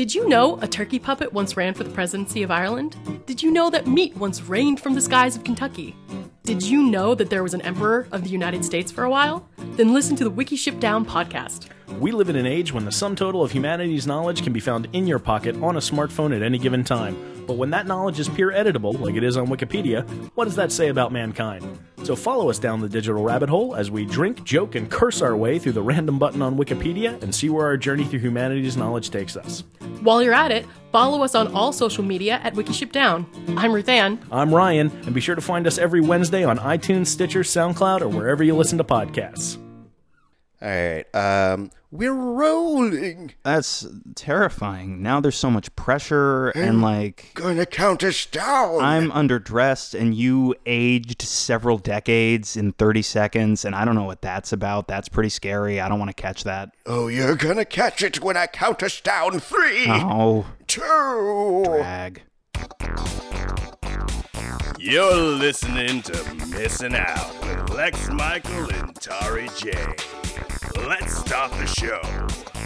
Did you know a turkey puppet once ran for the presidency of Ireland? Did you know that meat once rained from the skies of Kentucky? Did you know that there was an emperor of the United States for a while? Then listen to the Wikiship Down podcast. We live in an age when the sum total of humanity's knowledge can be found in your pocket on a smartphone at any given time. But when that knowledge is peer editable, like it is on Wikipedia, what does that say about mankind? So follow us down the digital rabbit hole as we drink, joke, and curse our way through the random button on Wikipedia and see where our journey through humanity's knowledge takes us. While you're at it, follow us on all social media at Wikiship Down. I'm Ruth Ann. I'm Ryan, and be sure to find us every Wednesday on iTunes, Stitcher, SoundCloud, or wherever you listen to podcasts. All right. Um, we're rolling. That's terrifying. Now there's so much pressure and like Gonna count us down. I'm underdressed and you aged several decades in 30 seconds and I don't know what that's about. That's pretty scary. I don't want to catch that. oh, you're gonna catch it when I count us down. Three, Oh, two. drag. You're listening to Missing Out with Lex Michael and Tari J. Let's start the show.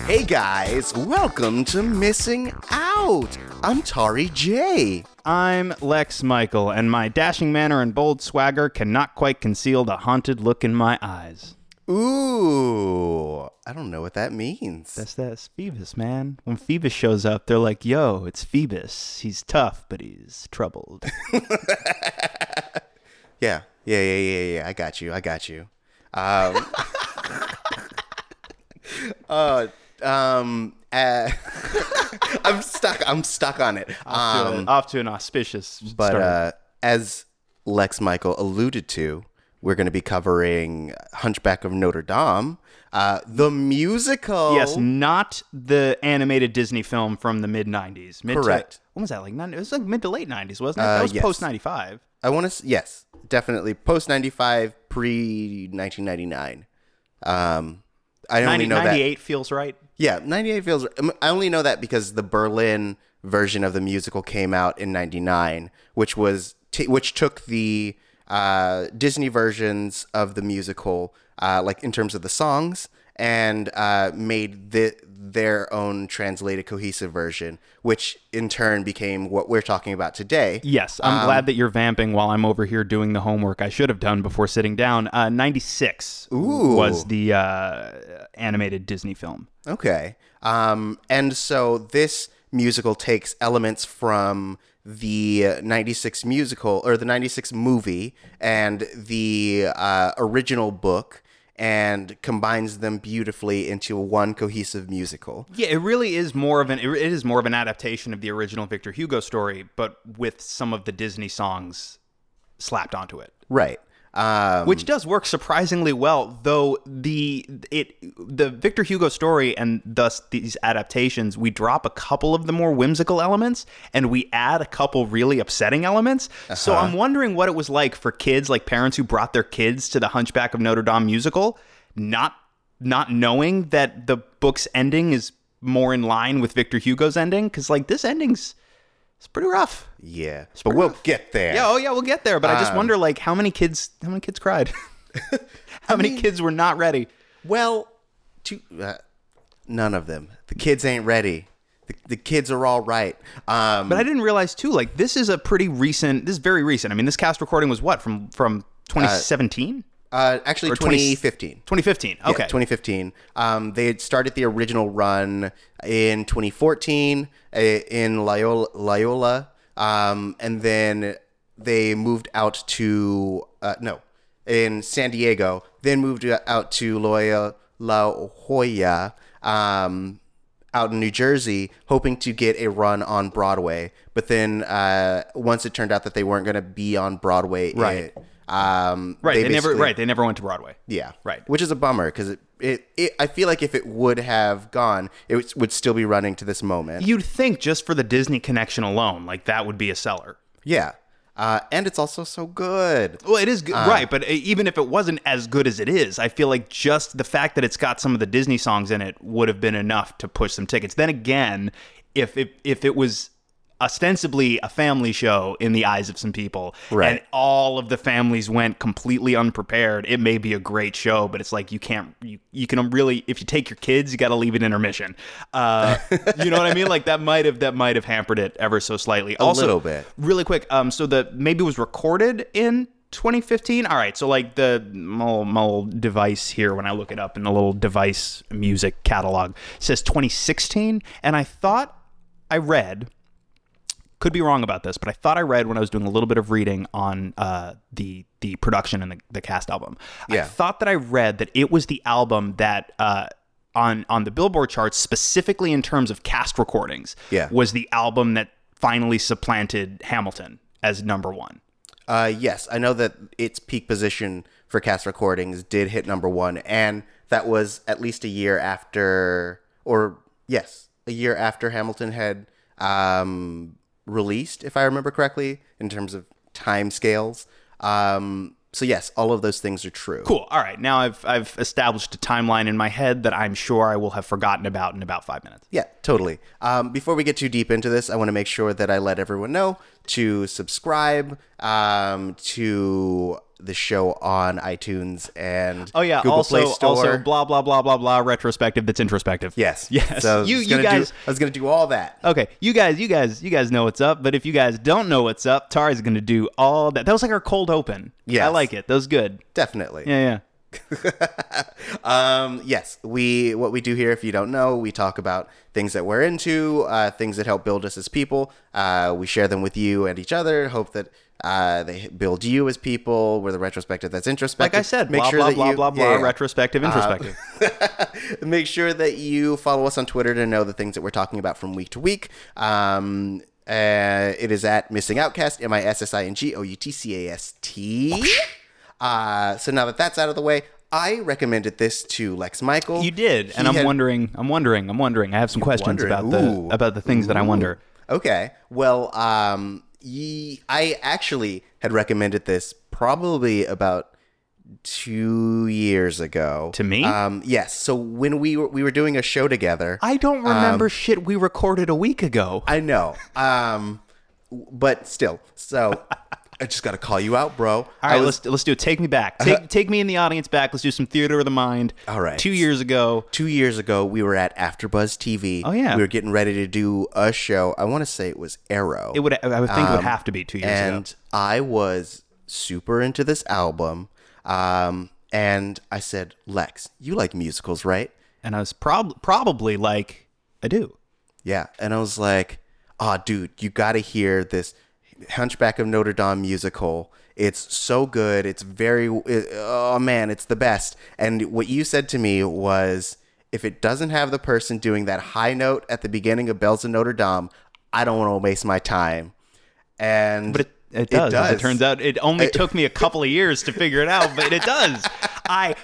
Hey guys, welcome to Missing Out. I'm Tari J. I'm Lex Michael and my dashing manner and bold swagger cannot quite conceal the haunted look in my eyes. Ooh, I don't know what that means. That's that's Phoebus, man. When Phoebus shows up, they're like, "Yo, it's Phoebus. He's tough, but he's troubled." Yeah, yeah, yeah, yeah, yeah. I got you. I got you. Um, uh, um, uh, I'm stuck. I'm stuck on it. Um, Off to an auspicious but start. uh, as Lex Michael alluded to, we're going to be covering Hunchback of Notre Dame, uh, the musical. Yes, not the animated Disney film from the mid '90s. Mid Correct. To, when was that? Like, it was like mid to late '90s, wasn't it? Uh, that was yes. post '95. I want to. Yes, definitely post ninety five, pre nineteen ninety nine. Um, I only know that. '98 feels right. Yeah, 98 feels. um, I only know that because the Berlin version of the musical came out in 99, which was t- which took the uh, Disney versions of the musical, uh, like in terms of the songs, and uh, made the, their own translated cohesive version, which in turn became what we're talking about today. Yes, I'm glad that you're vamping while I'm over here doing the homework I should have done before sitting down. Uh, '96 Ooh. was the uh, animated Disney film. Okay. Um, and so this musical takes elements from the 96 musical or the 96 movie and the uh, original book and combines them beautifully into one cohesive musical. Yeah, it really is more of an it is more of an adaptation of the original Victor Hugo story, but with some of the Disney songs slapped onto it. Right. Um, which does work surprisingly well though the it the Victor Hugo story and thus these adaptations we drop a couple of the more whimsical elements and we add a couple really upsetting elements. So I'm wondering what it was like for kids like parents who brought their kids to the Hunchback of Notre Dame musical not not knowing that the book's ending is more in line with Victor Hugo's ending? Cuz like this ending's it's pretty rough yeah. But we'll get there. yeah, oh yeah, we'll get there. But I just Um, wonder, like, how many kids, how many kids cried? how many kids were not ready? Well, to, uh, none of them. The kids ain't ready. The, the kids are all right. Um, But I didn't realize too. Like, this is a pretty recent. This is very recent. I mean, this cast recording was what from from 2017, uh, actually, or 20 2015. 2015. Yeah, Okay, 2015. Um, they had started the original run in 2014 uh, in Loyola, Loyola um, and then they moved out to uh, no, in San Diego. Then moved out to Loyola La Jolla, um, out in New Jersey, hoping to get a run on Broadway. But then uh, once it turned out that they weren't going to be on Broadway, Right. it, um, right. They, never. Right. They never went to Broadway. yeah. Right. Which is a bummer because it, it, it, I feel like if it would have gone, it would- still be running to this moment. You'd think just for the Disney connection alone, like that would be a seller. yeah. Uh, and it's also so good. Well, it is good, right? But uh, even if it wasn't as good as it is, I feel like just the fact that it's got some of the Disney songs in it would have been enough to push some tickets. Then again, if it, if it was ostensibly a family show in the eyes of some people. Right. and all of the families went completely unprepared. It may be a great show but it's like you can't you, you can really if you take your kids you got to leave it intermission. Uh, you know what i mean? Like that might have that might have hampered it ever so slightly. A also little bit. really quick um so the maybe was recorded in 2015 all right so like the my little, my little device here when i look it up in the little device music catalog says 2016 and i thought i read could be wrong about this, but I thought I read when I was doing a little bit of reading on uh, the the production and the, the cast album. I thought that I read that it was the album that uh, on on the Billboard charts, specifically in terms of cast recordings, Yeah. was the album that finally supplanted Hamilton as number one. Uh, yes, I know that its peak position for cast recordings did hit number one, and that was at least a year after, or yes, a year after Hamilton had um, released, if I remember correctly, in terms of time scales. Um, so yes, all of those things are true. Cool. All right. Now I've I've established a timeline in my head that I'm sure I will have forgotten about in about five minutes. Yeah, totally. Um, before we get too deep into this, I want to make sure that I let everyone know to subscribe um, to the show on iTunes and Oh yeah. Google also, Play Store. also, blah blah blah blah blah. Retrospective. That's introspective. yes, Yes. So you you guys. do, I was gonna do all that. Okay, you guys, you guys, you guys know what's up. But if you guys don't know what's up, Tari's gonna do all that. That was like our cold open. Yeah, I like it. That was good. Definitely. Yeah, yeah. Um, yes, we what we do here. If you don't know, we talk about things that we're into, uh, things that help build us as people. Uh, we share them with you and each other. Hope that uh, they build you as people. We're the retrospective that's introspective. Like I said, make blah sure blah that blah you, blah blah. yeah. Retrospective, introspective. make sure that you follow us on Twitter to know the things that we're talking about from week to week. Um, uh, it is at Missing Outcast, M I S S I N G O U T C A S T. Uh, so now that that's out of the way, I recommended this to Lex Michael. you did, and I'm had- wondering. I'm wondering. I'm wondering. I have some questions wondering. about the about the things that I wonder. Okay. Well, um, ye, I actually had recommended this probably about two years ago To me? Um, yes. So when we were we were doing a show together, I don't remember shit we recorded a week ago. I know. Um, but still, so I just got to call you out, bro. All right, was, let's let's do it. Take me back. Take take me in the audience back. Let's do some theater of the mind. All right. Two years ago. two years ago, we were at AfterBuzz TV. Oh, yeah. we were getting ready to do a show. I want to say it was Arrow. It would. I would think it would have to be two years ago. Um, and I was super into this album. Um, and I said, Lex, you like musicals, right? And I was prob- probably like, I do. Yeah. And I was like, oh, dude, you got to hear this Hunchback of Notre Dame musical. It's so good. It's very, it- oh man, it's the best. And what you said to me was, if it doesn't have the person doing that high note at the beginning of Bells of Notre Dame, I don't want to waste my time. And But it, it does. As it turns out, it only took me a couple of years to figure it out, but it does. I,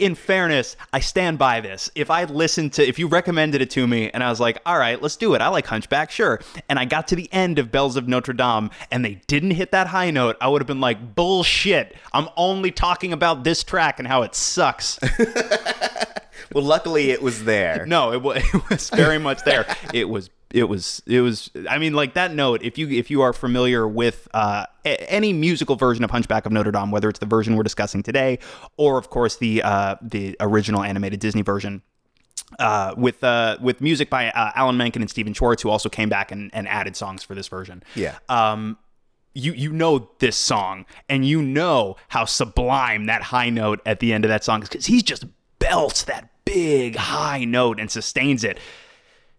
in fairness, I stand by this. If I listened to, if you recommended it to me, and I was like, all right, let's do it. I like Hunchback, sure. And I got to the end of Bells of Notre Dame, and they didn't hit that high note, I would have been like, bullshit. I'm only talking about this track and how it sucks. well, luckily it was there. No, it, wa- it was very much there. It was it was it was I mean like that note if you if you are familiar with uh, a- any musical version of Hunchback of Notre Dame whether it's the version we're discussing today or of course the uh, the original animated Disney version uh, with uh, with music by uh, Alan Menken and Stephen Schwartz who also came back and, and added songs for this version Yeah. um, you you know this song and you know how sublime that high note at the end of that song is because he just belts that big high note and sustains it.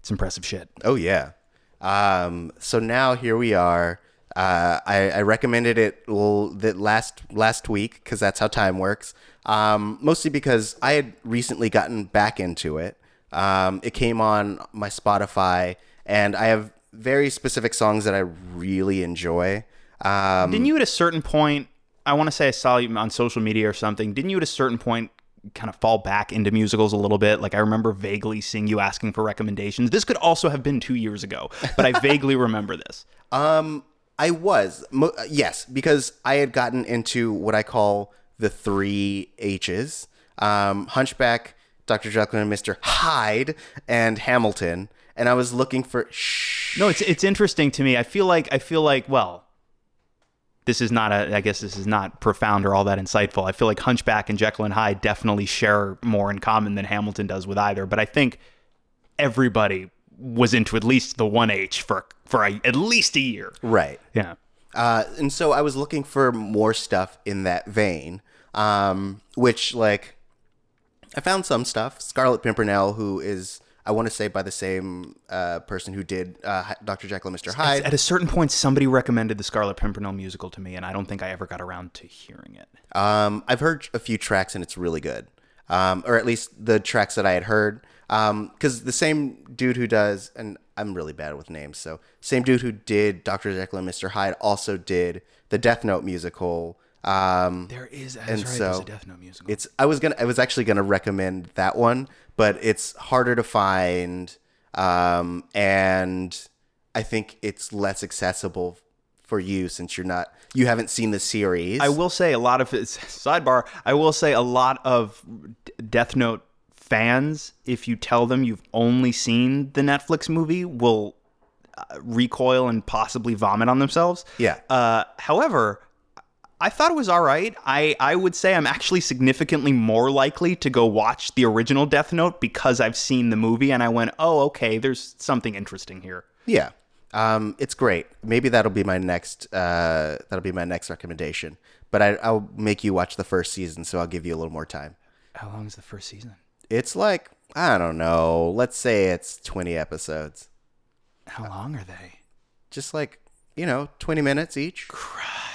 It's impressive shit. Oh yeah. Um, so now here we are. Uh, I, I recommended it l- that last last week because that's how time works. Um, mostly because I had recently gotten back into it. Um, it came on my Spotify, and I have very specific songs that I really enjoy. Um, Didn't you at a certain point? I want to say I saw you on social media or something. Didn't you at a certain point kind of fall back into musicals a little bit? Like I remember vaguely seeing you asking for recommendations. This could also have been two years ago, but I vaguely remember this. Um, I was Mo- yes because I had gotten into what I call the three H's: um, Hunchback, Doctor Jekyll and Mister Hyde, and Hamilton. and I was looking for. Shh. No, it's it's interesting to me. I feel like I feel like well, this is not a. I guess this is not profound or all that insightful. I feel like Hunchback and Jekyll and Hyde definitely share more in common than Hamilton does with either. But I think everybody was into at least the one H for for a, at least a year. Right. Yeah. Uh, and so I was looking for more stuff in that vein, um, which like I found some stuff. Scarlet Pimpernel, who is I want to say by the same uh, person who did uh, Dr. Jekyll and Mr. Hyde. At a certain point, somebody recommended the Scarlet Pimpernel musical to me, and I don't think I ever got around to hearing it. Um, I've heard a few tracks and it's really good, um, or at least the tracks that I had heard. Because the same dude who does, and I'm really bad with names, so same dude who did Dr. Jekyll and Mr. Hyde also did the Death Note musical. Um, There is, that's and right, so there's a Death Note musical. It's I was gonna I was actually gonna recommend that one, but it's harder to find, um, and I think it's less accessible for you since you're not you haven't seen the series. I will say a lot of it's sidebar. I will say a lot of Death Note fans, if you tell them you've only seen the Netflix movie, will uh, recoil and possibly vomit on themselves. Yeah. Uh, however, I thought it was all right. I, I would say I'm actually significantly more likely to go watch the original Death Note because I've seen the movie and I went, oh, okay, there's something interesting here. Yeah. Um, it's great. Maybe that'll be my next. Uh, that'll be my next recommendation. But I, I'll make you watch the first season, so I'll give you a little more time. How long is the first season? It's like I don't know. Let's say it's twenty episodes. How long are they? Just like you know, twenty minutes each. Christ,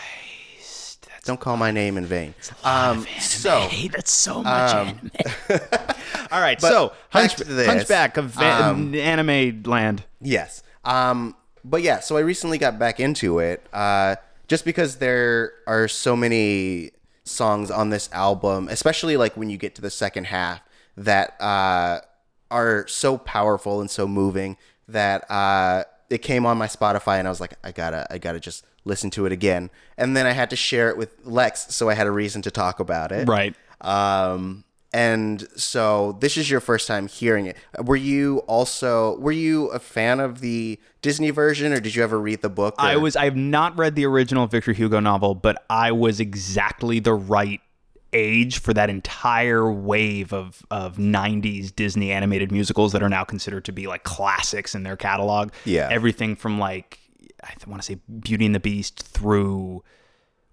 Don't call my name in vain. Um, so Hey, that's so much anime. All right, But so hunch, this, Hunchback of va- um, anime land. Yes. Um, but yeah, so I recently got back into it uh, just because there are so many songs on this album, especially like when you get to the second half, that uh, are so powerful and so moving that uh, it came on my Spotify and I was like, I gotta, I gotta just listen to it again. And then I had to share it with Lex, so I had a reason to talk about it. Right. Um, and so this is your first time hearing it. Were you also were you a fan of the Disney version, or did you ever read the book? I was. I have not read the original Victor Hugo novel, but I was exactly the right age for that entire wave of of 90s Disney animated musicals that are now considered to be like classics in their catalog. Yeah. Everything from like I want to say Beauty and the Beast through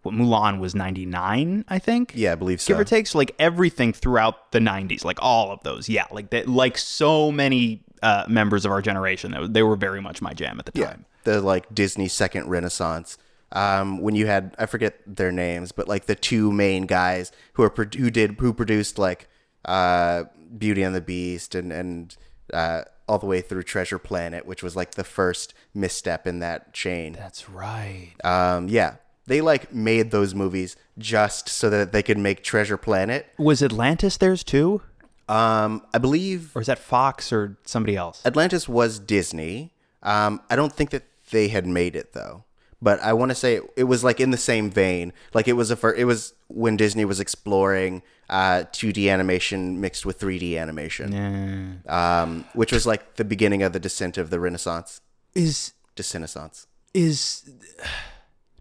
what Mulan was 99, I think. Yeah, I believe so. Give or take. So like everything throughout the 90s, like all of those. Yeah, like that like so many uh, members of our generation, they, they were very much my jam at the yeah, time. the like Disney second renaissance. Um, when you had I forget their names, but like the two main guys who are who did who produced like uh, Beauty and the Beast and and uh, all the way through Treasure Planet, which was like the first misstep in that chain. That's right. Um, yeah, they like made those movies just so that they could make Treasure Planet. Was Atlantis theirs too? Um, I believe Or is that Fox or somebody else? Atlantis was Disney. Um, I don't think that they had made it though. But I want to say it, it was like in the same vein. Like it was a fir- it was when Disney was exploring uh, 2D animation mixed with 3D animation, um, which was like the beginning of the descent of the Renaissance. Is Descendance. is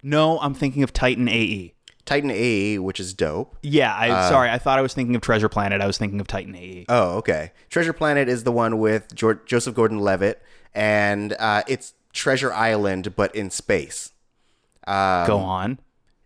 No, I'm thinking of Titan AE. Titan AE, which is dope. Yeah, I sorry, I thought I was thinking of Treasure Planet. I was thinking of Titan AE. Oh, okay. Treasure Planet is the one with jo- Joseph Gordon-Levitt, and uh, it's Treasure Island, but in space. Go on.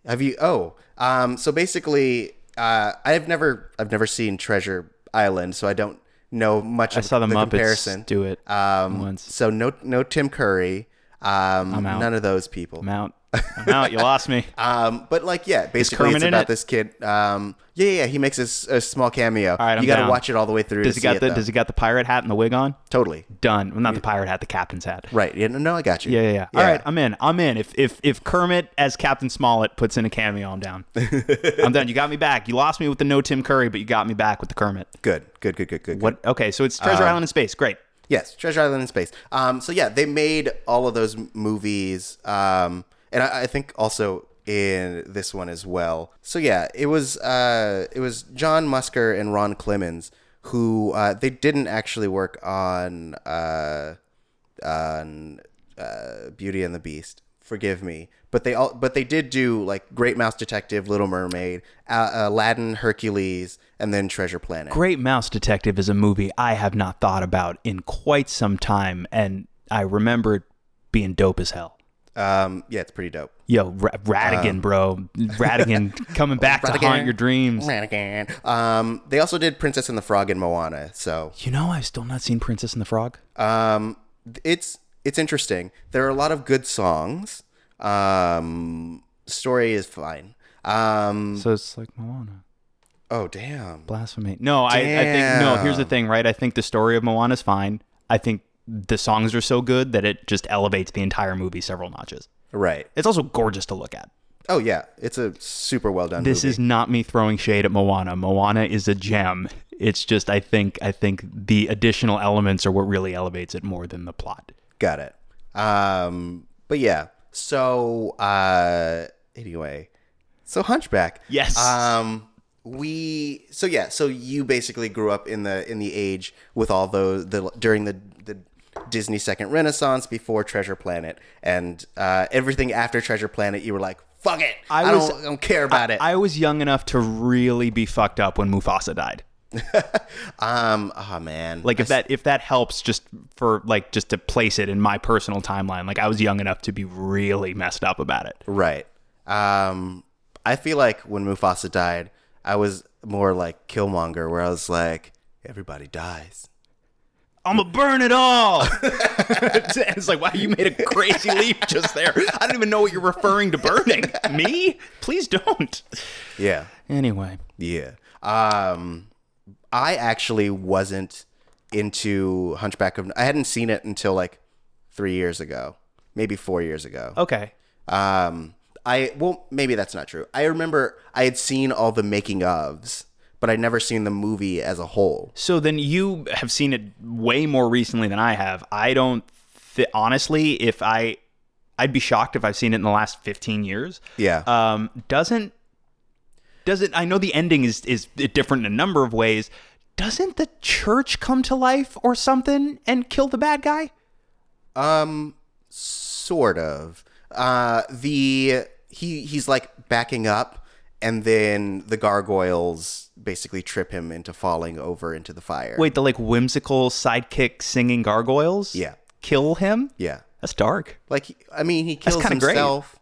Have you? Oh, um, so basically, uh, I've never, I've never seen Treasure Island, so I don't know much. I saw the, Muppets comparison. do it Um, once. so no, no Tim Curry. Um, I'm out. none of those people. I'm out. I'm out. You lost me. Um, but like, yeah, basically, it's about it? this kid. Um, yeah, yeah, he makes a, a small cameo. All right, I'm you got to down. watch it all the way through. Does he got the it. Does he got the pirate hat and the wig on? Totally. Done. Well, not the pirate hat, the captain's hat. Right. Yeah, no, no, I got you. Yeah, yeah, yeah. All right, I'm in. I'm in. If if if Kermit as Captain Smollett puts in a cameo, I'm down. I'm done. You got me back. You lost me with the no Tim Curry, but you got me back with the Kermit. Good. Good. Good. Good. Good. What? Okay, so it's Treasure Island in space. Great. Yes, Treasure Island in space. Um, so yeah, they made all of those movies, um, and I, I think also in this one as well. So yeah, it was uh, it was John Musker and Ron Clements who uh, they didn't actually work on uh, and, uh, Beauty and the Beast. Forgive me, but they all but they did do like Great Mouse Detective, Little Mermaid, uh, Aladdin, Hercules, and then Treasure Planet. Great Mouse Detective is a movie I have not thought about in quite some time, and I remember it being dope as hell. Um, yeah, it's pretty dope. Yo, Ra- Ratigan, bro, Ratigan coming back to haunt your dreams. Ratigan. Um, they also did Princess and the Frog and Moana. So You know, I've still not seen Princess and the Frog. um, it's it's interesting. There are a lot of good songs. Um, story is fine. Um, So it's like Moana. oh damn. Blasphemy. No, I, I think no. Here's the thing, right? I think the story of Moana is fine. I think the songs are so good that it just elevates the entire movie several notches. Right. It's also gorgeous to look at. Oh yeah, it's a super well done. This movie. is not me throwing shade at Moana. Moana is a gem. It's just I think I think the additional elements are what really elevates it more than the plot. Got it. Um, but yeah. So uh, anyway, so Hunchback. Yes. Um, we. So yeah. So you basically grew up in the in the age with all those the during the the Disney Second Renaissance before Treasure Planet and uh, everything after Treasure Planet. You were like, fuck it. I, I was- don't, I don't care about it. I was young enough to really be fucked up when Mufasa died. um. Oh man. Like if that if that helps just for like just to place it in my personal timeline. Like I was young enough to be really messed up about it. Right. Um, I feel like when Mufasa died, I was more like Killmonger, where I was like, everybody dies. I'm gonna burn it all. it's like, wow, you made a crazy leap just there. I don't even know what you're referring to burning. Me? Please don't. Yeah. Anyway, Yeah. Um, I actually wasn't into Hunchback of. I hadn't seen it until like three years ago, maybe four years ago. okay. Um, I well, maybe that's not true. I remember I had seen all the making ofs, but I'd never seen the movie as a whole. So then you have seen it way more recently than I have. I don't th- honestly, if I I'd be shocked if I've seen it in the last 15 years. Yeah. Um doesn't doesn't I know the ending is is different in a number of ways. Doesn't the church come to life or something and kill the bad guy? Um, sort of. Uh, the he he's like backing up, and then the gargoyles basically trip him into falling over into the fire. Wait, the like whimsical sidekick singing gargoyles? Yeah. Kill him? yeah, That's dark. like I mean, he kills kinda great. himself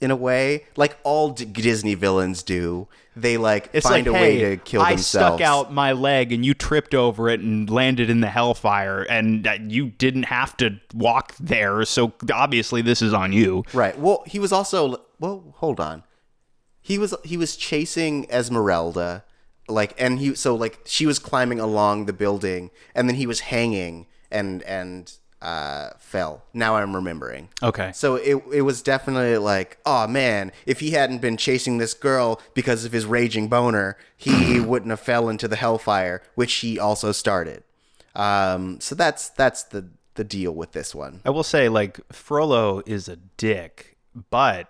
in a way, like all D- Disney villains do. They like It's find like, a hey, way to kill I themselves. I stuck out my leg and you tripped over it and landed in the hellfire, and uh, you didn't have to walk there. So obviously, this is on you. Right. Well, he was also well. Hold on. He was he was chasing Esmeralda, like, and he so like she was climbing along the building, and then he was hanging and and uh fell. Now I'm remembering. Okay. So it it was definitely like, oh man, if he hadn't been chasing this girl because of his raging boner, he wouldn't have fell into the hellfire, which he also started. Um. So that's that's the the deal with this one. I will say, like, Frollo is a dick, but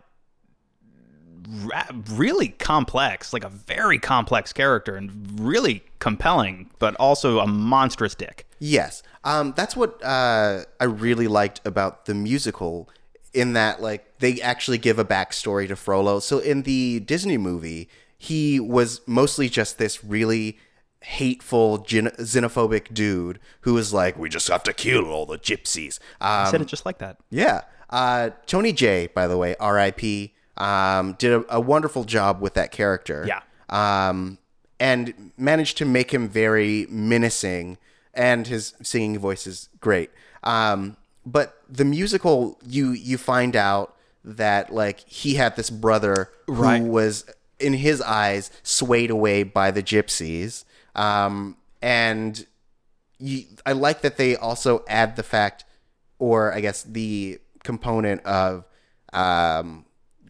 really complex, like a very complex character and really compelling, but also a monstrous dick. Yes. Um, that's what uh, I really liked about the musical, in that like they actually give a backstory to Frollo. So in the Disney movie, he was mostly just this really hateful, gen- xenophobic dude who was like, "We just have to kill all the gypsies." I Um, said it just like that. yeah. Uh, Tony Jay, by the way, R.I.P. Um, did a, a wonderful job with that character. Yeah. Um, and managed to make him very menacing, and his singing voice is great. Um, but the musical, you you find out that like he had this brother who Right. was in his eyes swayed away by the gypsies. Um, and you, I like that they also add the fact, or I guess the component of um,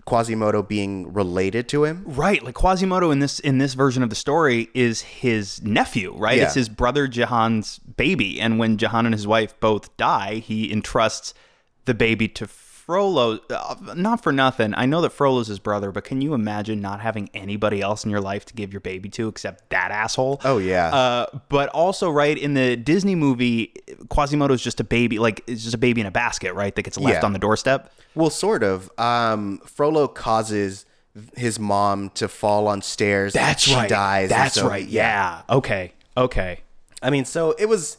Quasimodo being related to him. Right, like Quasimodo in this in this version of the story is his nephew, right? Yeah. It's his brother Jehan's baby, and when Jehan and his wife both die, he entrusts the baby to Frollo, uh, not for nothing. I know that Frollo's his brother, but can you imagine not having anybody else in your life to give your baby to except that asshole? Oh, yeah. Uh, but also, right in the Disney movie, Quasimodo's just a baby, like it's just a baby in a basket, right? That gets left Yeah. on the doorstep. Well, sort of. Um, Frollo causes his mom to fall on stairs. That's she dies. That's so- right. Yeah. Okay. Okay. I mean, so it was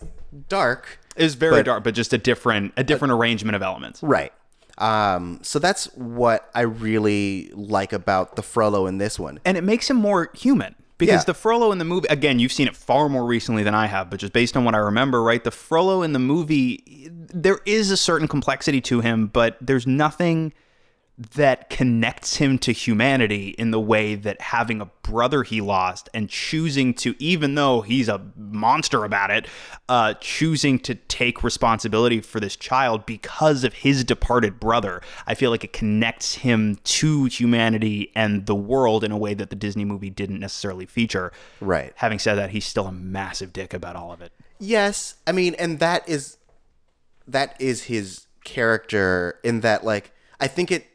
dark. It was very But- dark, but just a different, a different arrangement of elements. Right. Um, so that's what I really like about the Frollo in this one. and it makes him more human because Yeah. the Frollo in the movie again you've seen it far more recently than I have but just based on what I remember right the Frollo in the movie there is a certain complexity to him but there's nothing that connects him to humanity in the way that having a brother he lost and choosing to even though he's a monster about it uh choosing to take responsibility for this child because of his departed brother i feel like it connects him to humanity and the world in a way that the disney movie didn't necessarily feature Right. having said that he's still a massive dick about all of it Yes, I mean, and that is that is his character in that like I think it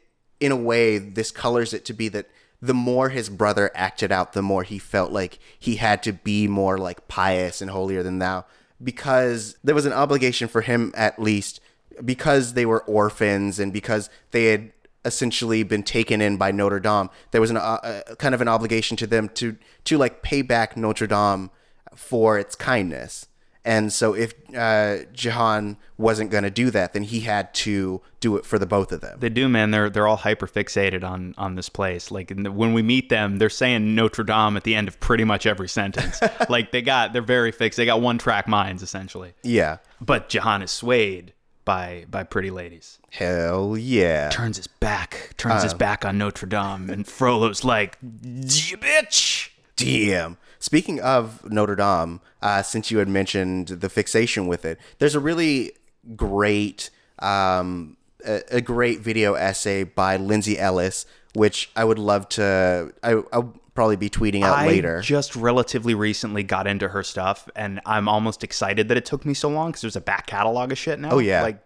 in a way this colors it to be that the more his brother acted out, the more he felt like he had to be more like pious and holier than thou because there was an obligation for him at least because they were orphans and because they had essentially been taken in by Notre Dame. There was an uh, uh, kind of an obligation to them to to like pay back Notre Dame for its kindness. And so if uh, Jehan wasn't going to do that, then he had to do it for the both of them. They do, man. They're they're all hyper fixated on on this place. Like the, when we meet them, they're saying Notre Dame at the end of pretty much every sentence. like they got they're very fixed. They got one track minds essentially. Yeah. But Jehan is swayed by by pretty ladies. Hell yeah. Turns his back, turns his back on Notre Dame, and Frollo's like, "Yeah, bitch. Damn. Speaking of Notre Dame, uh, since you had mentioned the fixation with it, there's a really great, um, a, a great video essay by Lindsay Ellis, which I would love to. I, I'll probably be tweeting out I later. just relatively recently got into her stuff, and I'm almost excited that it took me so long because there's a back catalog of shit now. Oh, yeah. like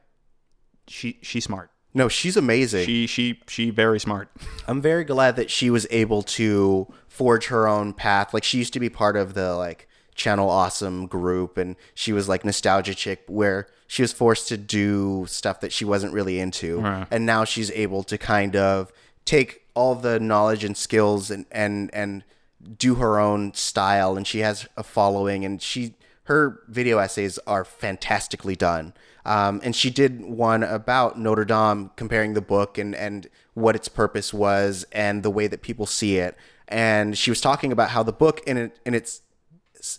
she she's smart. No, she's amazing. She she she very smart. I'm very glad that she was able to forge her own path. Like she used to be part of the like Channel Awesome group and she was like nostalgia chick where she was forced to do stuff that she wasn't really into. And now she's able to kind of take all the knowledge and skills and and and do her own style and she has a following and she her video essays are fantastically done. Um, and she did one about Notre Dame, comparing the book and, and what its purpose was and the way that people see it. And she was talking about how the book, in it, in its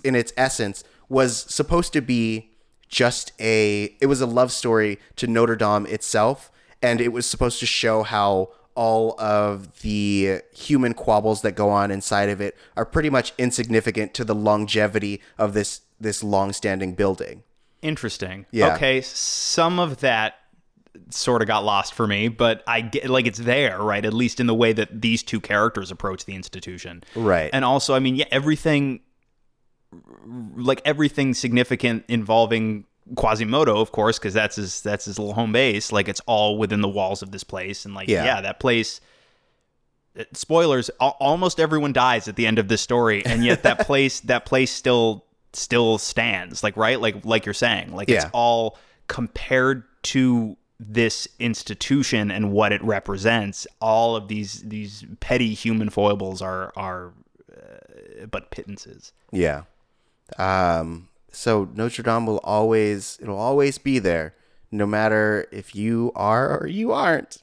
in its essence, was supposed to be just a it was a love story to Notre Dame itself, and it was supposed to show how all of the human quabbles that go on inside of it are pretty much insignificant to the longevity of this this long-standing building. Interesting. Yeah. Okay, some of that sort of got lost for me, but I get like it's there, right? At least in the way that these two characters approach the institution. Right. And also, I mean, yeah, everything like everything significant involving Quasimodo, of course, because that's his that's his little home base. Like it's all within the walls of this place, and like Yeah. yeah, that place. uh, Spoilers: al- almost everyone dies at the end of this story, and yet that place that place still still stands. Like right, like like you're saying, like it's all compared to this institution and what it represents. All of these these petty human foibles are are uh, but pittances. Yeah. Um, so Notre Dame will always it'll always be there, no matter if you are or you aren't.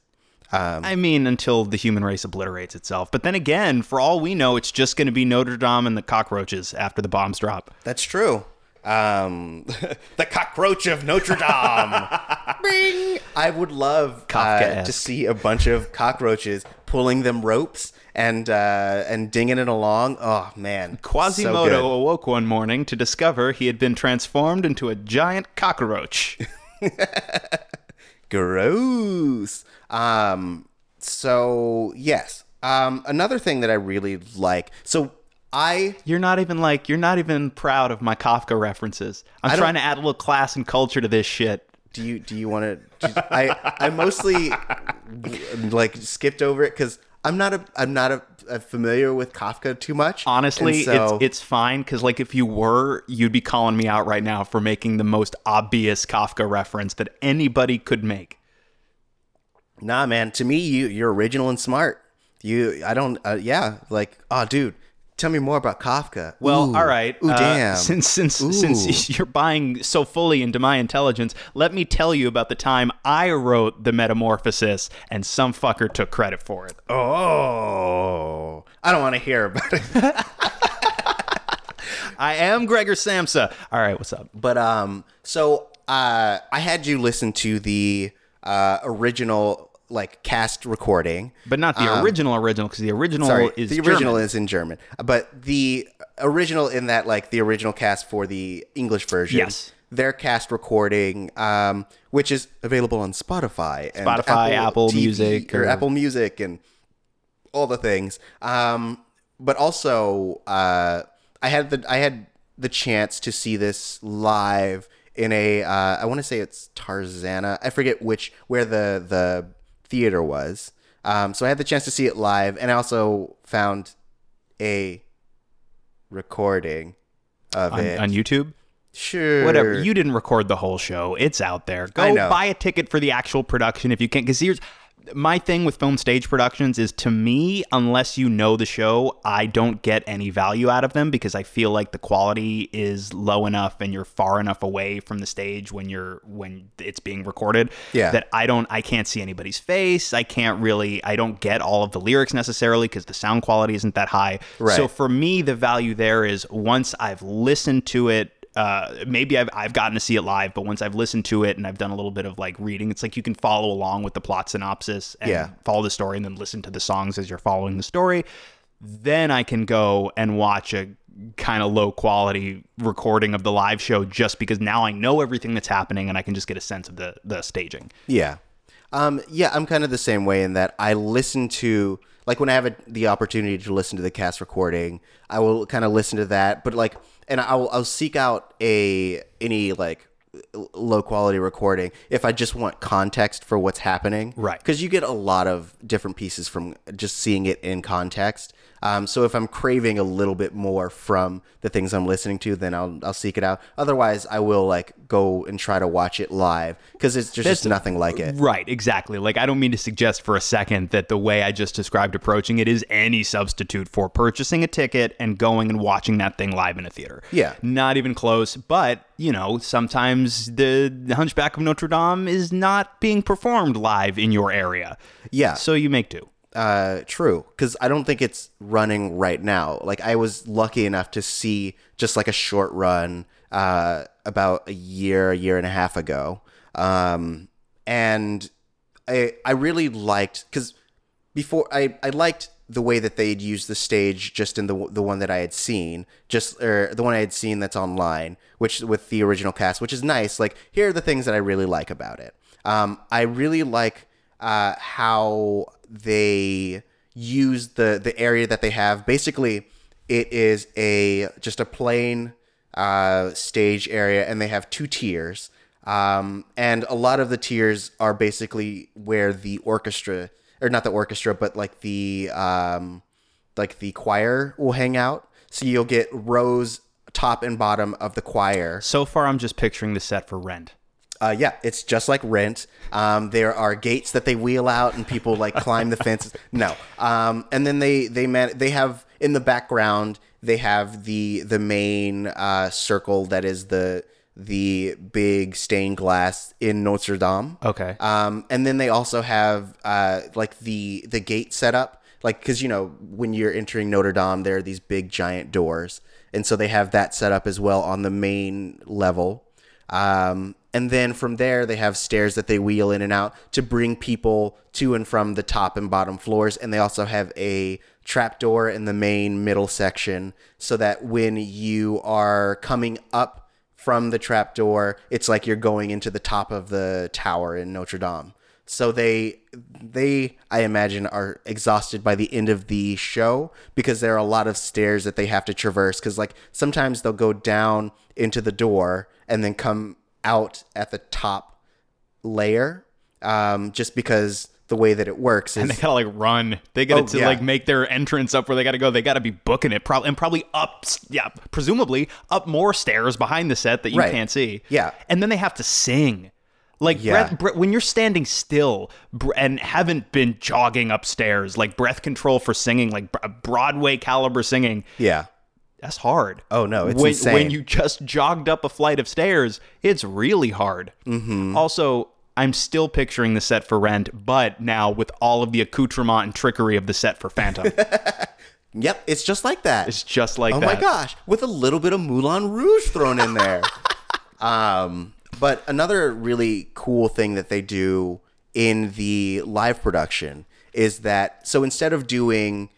I mean, until the human race obliterates itself. But then again, for all we know, it's just going to be Notre Dame and the cockroaches after the bombs drop. That's true. Um, the cockroach of Notre Dame. Bing! I would love uh, to see a bunch of cockroaches pulling them ropes and uh, and dinging it along. Oh man, Quasimodo good. awoke one morning to discover he had been transformed into a giant cockroach. gross. Um, so yes. Um, another thing that I really like. So I You're not even like, you're not even proud of my Kafka references. I'm trying to add a little class and culture to this shit. do you do you want to? I I mostly like skipped over it because I'm not a I'm not a, a familiar with Kafka too much. Honestly, so- it's it's fine because like if you were, you'd be calling me out right now for making the most obvious Kafka reference that anybody could make. Nah, man. To me, you you're original and smart. You, I don't. Uh, yeah, like, oh, dude, tell me more about Kafka. Well, Ooh. all right. Ooh, uh, damn. Since since Ooh. since you're buying so fully into my intelligence, let me tell you about the time I wrote the Metamorphosis and some fucker took credit for it. oh, I don't want to hear about it. I am Gregor Samsa. All right, what's up? But um, so uh, I had you listen to the uh original like cast recording. But not the original original because the original Sorry, is the original German. is in German, but the original in that like the original cast for the English version. Yes. Their cast recording, um, which is available on Spotify, and Spotify, Apple TV, Music, or or- Apple Music, and all the things. Um, but also, uh, I had the I had the chance to see this live in a uh, I want to say it's Tarzana. I forget which where the the theater was. Um, so I had the chance to see it live, and I also found a recording of on, it. on YouTube. sure, Whatever. You didn't record the whole show. It's out there. Go buy a ticket for the actual production if you can't. Because here's my thing with film stage productions is to me, unless you know the show, I don't get any value out of them because I feel like the quality is low enough and you're far enough away from the stage when you're when it's being recorded. Yeah. That I don't I can't see anybody's face. I can't really I don't get all of the lyrics necessarily because the sound quality isn't that high. Right. So for me, the value there is once I've listened to it. Uh, maybe I've, I've gotten to see it live, but once I've listened to it and I've done a little bit of like reading, it's like you can follow along with the plot synopsis and Yeah. follow the story and then listen to the songs as you're following the story. Then I can go and watch a kind of low quality recording of the live show just because now I know everything that's happening and I can just get a sense of the, the staging. Yeah. Um, yeah, I'm kind of the same way in that I listen to like when I have a, the opportunity to listen to the cast recording, I will kind of listen to that, but like, and I'll I'll seek out a any like low quality recording if I just want context for what's happening, Right. Because you get a lot of different pieces from just seeing it in context. Um, so if I'm craving a little bit more from the things I'm listening to, then I'll I'll seek it out. Otherwise, I will like go and try to watch it live because it's just, just nothing like it. Right, exactly. Like I don't mean to suggest for a second that the way I just described approaching it is any substitute for purchasing a ticket and going and watching that thing live in a theater. Yeah. Not even close, but you know, sometimes the the Hunchback of Notre Dame is not being performed live in your area. Yeah. So you make do. Uh, true, because I don't think it's running right now. Like I was lucky enough to see just like a short run uh, about a year, a year and a half ago, um, and I I really liked because before I I liked the way that they'd used the stage just in the the one that I had seen, just or the one I had seen that's online, which with the original cast, which is nice. Like here are the things that I really like about it. Um, I really like uh, how they use the the area that they have. Basically, it is a just a plain uh, stage area, and they have two tiers. Um, and a lot of the tiers are basically where the orchestra, or not the orchestra, but like the um, like the choir will hang out. So you'll get rows top and bottom of the choir. So far I'm just picturing the set for Rent. Uh, yeah, it's just like Rent. Um, there are gates that they wheel out, and people like climb the fences. No, um, and then they they man- they have in the background they have the the main uh, circle that is the the big stained glass in Notre Dame. Okay. Um, and then they also have uh, like the the gate set up, like because you know when you're entering Notre Dame, there are these big giant doors, and so they have that set up as well on the main level. Um, and then from there, they have stairs that they wheel in and out to bring people to and from the top and bottom floors. And they also have a trapdoor in the main middle section so that when you are coming up from the trapdoor, it's like you're going into the top of the tower in Notre Dame. So they they I imagine are exhausted by the end of the show because there are a lot of stairs that they have to traverse cuz like sometimes they'll go down into the door and then come out at the top layer um, just because the way that it works is And they gotta like run. They gotta Oh, to yeah. like make their entrance up where they gotta go. They gotta be booking it, probably and probably up, yeah, presumably up more stairs behind the set that you Right. can't see. Yeah. and then they have to sing. Like Yeah. breath, bre- when you're standing still and haven't been jogging upstairs, like breath control for singing, like Broadway caliber singing, yeah. That's hard. Oh, no, it's when, insane. when you just jogged up a flight of stairs, it's really hard. Mm-hmm. Also, I'm still picturing the set for Rent, but now with all of the accoutrement and trickery of the set for Phantom, Yep, it's just like that. it's just like oh that. my gosh, with a little bit of Moulin Rouge thrown in there. um, but another really cool thing that they do in the live production is that so instead of doing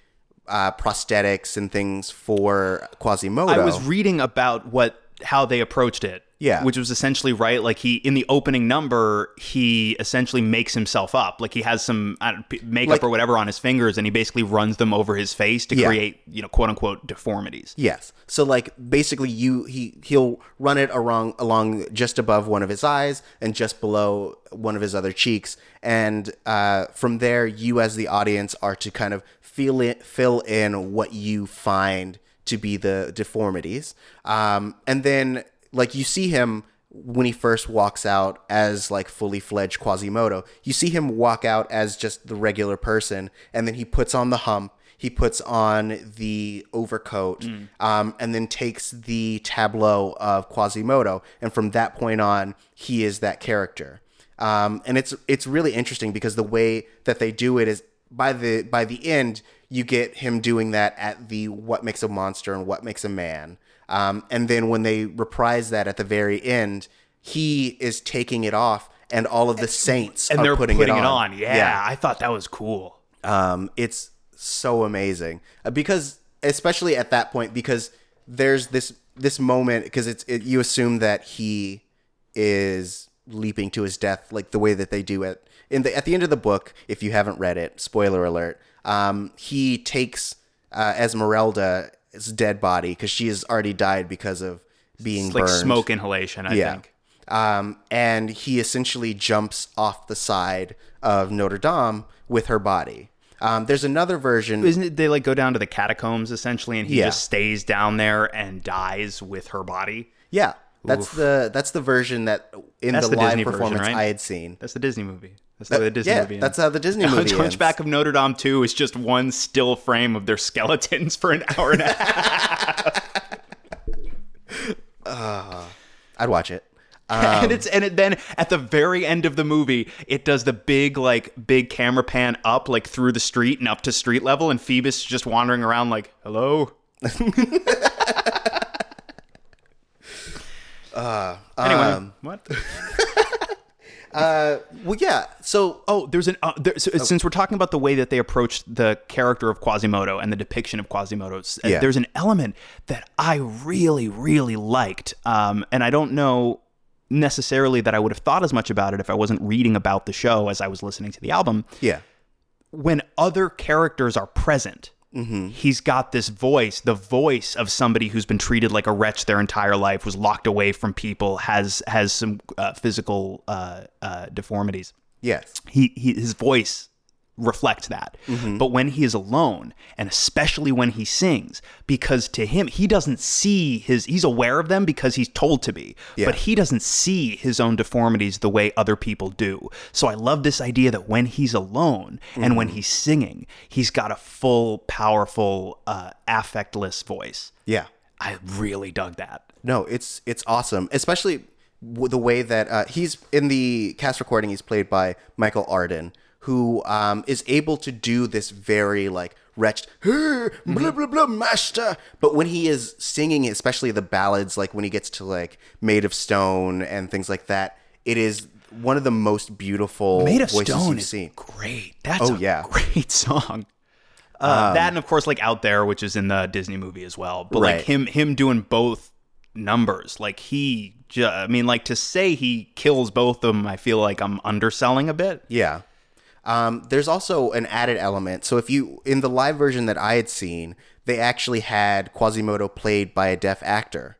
uh, prosthetics and things for Quasimodo, I was reading about what how they approached it. Yeah. Which was essentially right. Like he in the opening number, he essentially makes himself up. Like he has some I don't, p- makeup Like- or whatever on his fingers, and he basically runs them over his face to Yeah. create, you know, quote unquote deformities. Yes. So like basically you he he'll run it along along just above one of his eyes and just below one of his other cheeks and uh, from there you as the audience are to kind of feel it fill in what you find to be the deformities. Um, and then like you see him when he first walks out as like fully fledged Quasimodo, you see him walk out as just the regular person, and then he puts on the hump, he puts on the overcoat, um, and then takes the tableau of Quasimodo, and from that point on, he is that character. Um, and it's it's really interesting because the way that they do it is by the by the end you get him doing that at the what makes a monster and what makes a man um, and then when they reprise that at the very end he is taking it off and all of the saints And are they're putting, putting, it, it on, on. Yeah, I thought that was cool. um, it's so amazing Uh, because especially at that point because there's this this moment because it's it, you assume that he is leaping to his death like the way that they do it in the at the end of the book if you haven't read it spoiler alert um, he takes uh, Esmeralda's dead body because she has already died because of being It's like burned smoke inhalation, I yeah. think. Um, and he essentially jumps off the side of Notre Dame with her body. Um, there's another version. Isn't it they like go down to the catacombs essentially and he Yeah. just stays down there and dies with her body? yeah, that's the that's the version that in That's the, the live Disney version, performance right? I had seen. That's the Disney movie. That's the the Disney yeah, movie ends. that's how the Disney movie ends. Hunchback of Notre Dame 2 is just one still frame of their skeletons for an hour and a half. Ah, I'd watch it. and um, it's and it then at the very end of the movie, it does the big like big camera pan up like through the street and up to street level, and Phoebus is just wandering around like, "Hello." Uh, anyway, um, what? Well, yeah. So Oh, there's an uh, there, so, since we're talking about the way that they approached the character of Quasimodo and the depiction of Quasimodo, uh, Yeah. there's an element that I really, really liked, um, and I don't know necessarily that I would have thought as much about it if I wasn't reading about the show as I was listening to the album. yeah, When other characters are present. He's got this voice, the voice of somebody who's been treated like a wretch their entire life, was locked away from people, has has some uh, physical uh, uh, deformities. Yes, he, he his voice reflects that. Mm-hmm. But when he is alone, and especially when he sings, because to him he doesn't see his he's aware of them because he's told to be, Yeah. but he doesn't see his own deformities the way other people do. So I love this idea that when he's alone and Mm-hmm. when he's singing, he's got a full, powerful, uh, affectless voice. yeah. I really dug that. No, it's it's awesome, especially w- the way that uh, he's in the cast recording. He's played by Michael Arden, who um, is able to do this very like wretched "Hey, blah blah blah master. But when he is singing, especially the ballads, like when he gets to like "Made of Stone" and things like that, it is one of the most beautiful Made of voices Stone you've is seen. great. That's Oh, a yeah. great song. Uh, that and of course like Out There, which is in the Disney movie as well. But like him him doing both numbers, like he, ju- I mean, like to say he kills both of them, I feel like I'm underselling a bit. Yeah. Um, there's also an added element. So if you in the live version that I had seen, they actually had Quasimodo played by a deaf actor.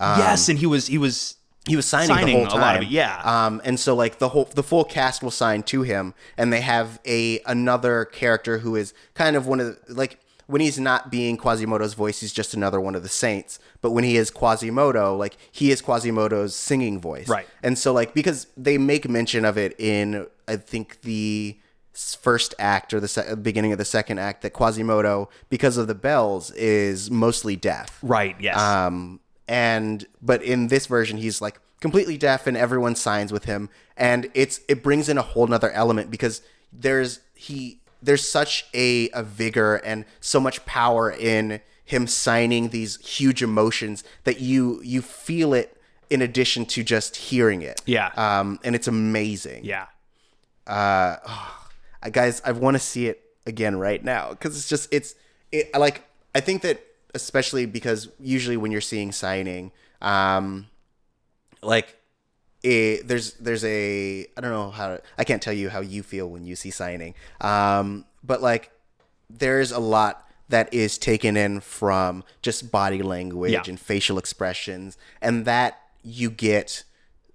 yes, and he was he was he was signing, Signing the whole a time. lot of it, yeah. Um, and so like the whole the full cast will sign to him, and they have a another character who is kind of one of the, like when he's not being Quasimodo's voice, he's just another one of the saints. But when he is Quasimodo, like he is Quasimodo's singing voice, Right. And so like because they make mention of it in I think the first act or the se- beginning of the second act that Quasimodo because of the bells is mostly deaf. Right. Yes. Um, and but in this version, he's like completely deaf, and everyone signs with him, and it's it brings in a whole nother element because there's he there's such a a vigor and so much power in him signing these huge emotions that you you feel it in addition to just hearing it. Yeah. Um, and it's amazing. yeah. Uh, guys, I want to see it again right now because it's just it's it. I like I think that especially because usually when you're seeing signing, um, like it, there's there's a I don't know how to, I can't tell you how you feel when you see signing, um, but like there's a lot that is taken in from just body language Yeah. and facial expressions, and that you get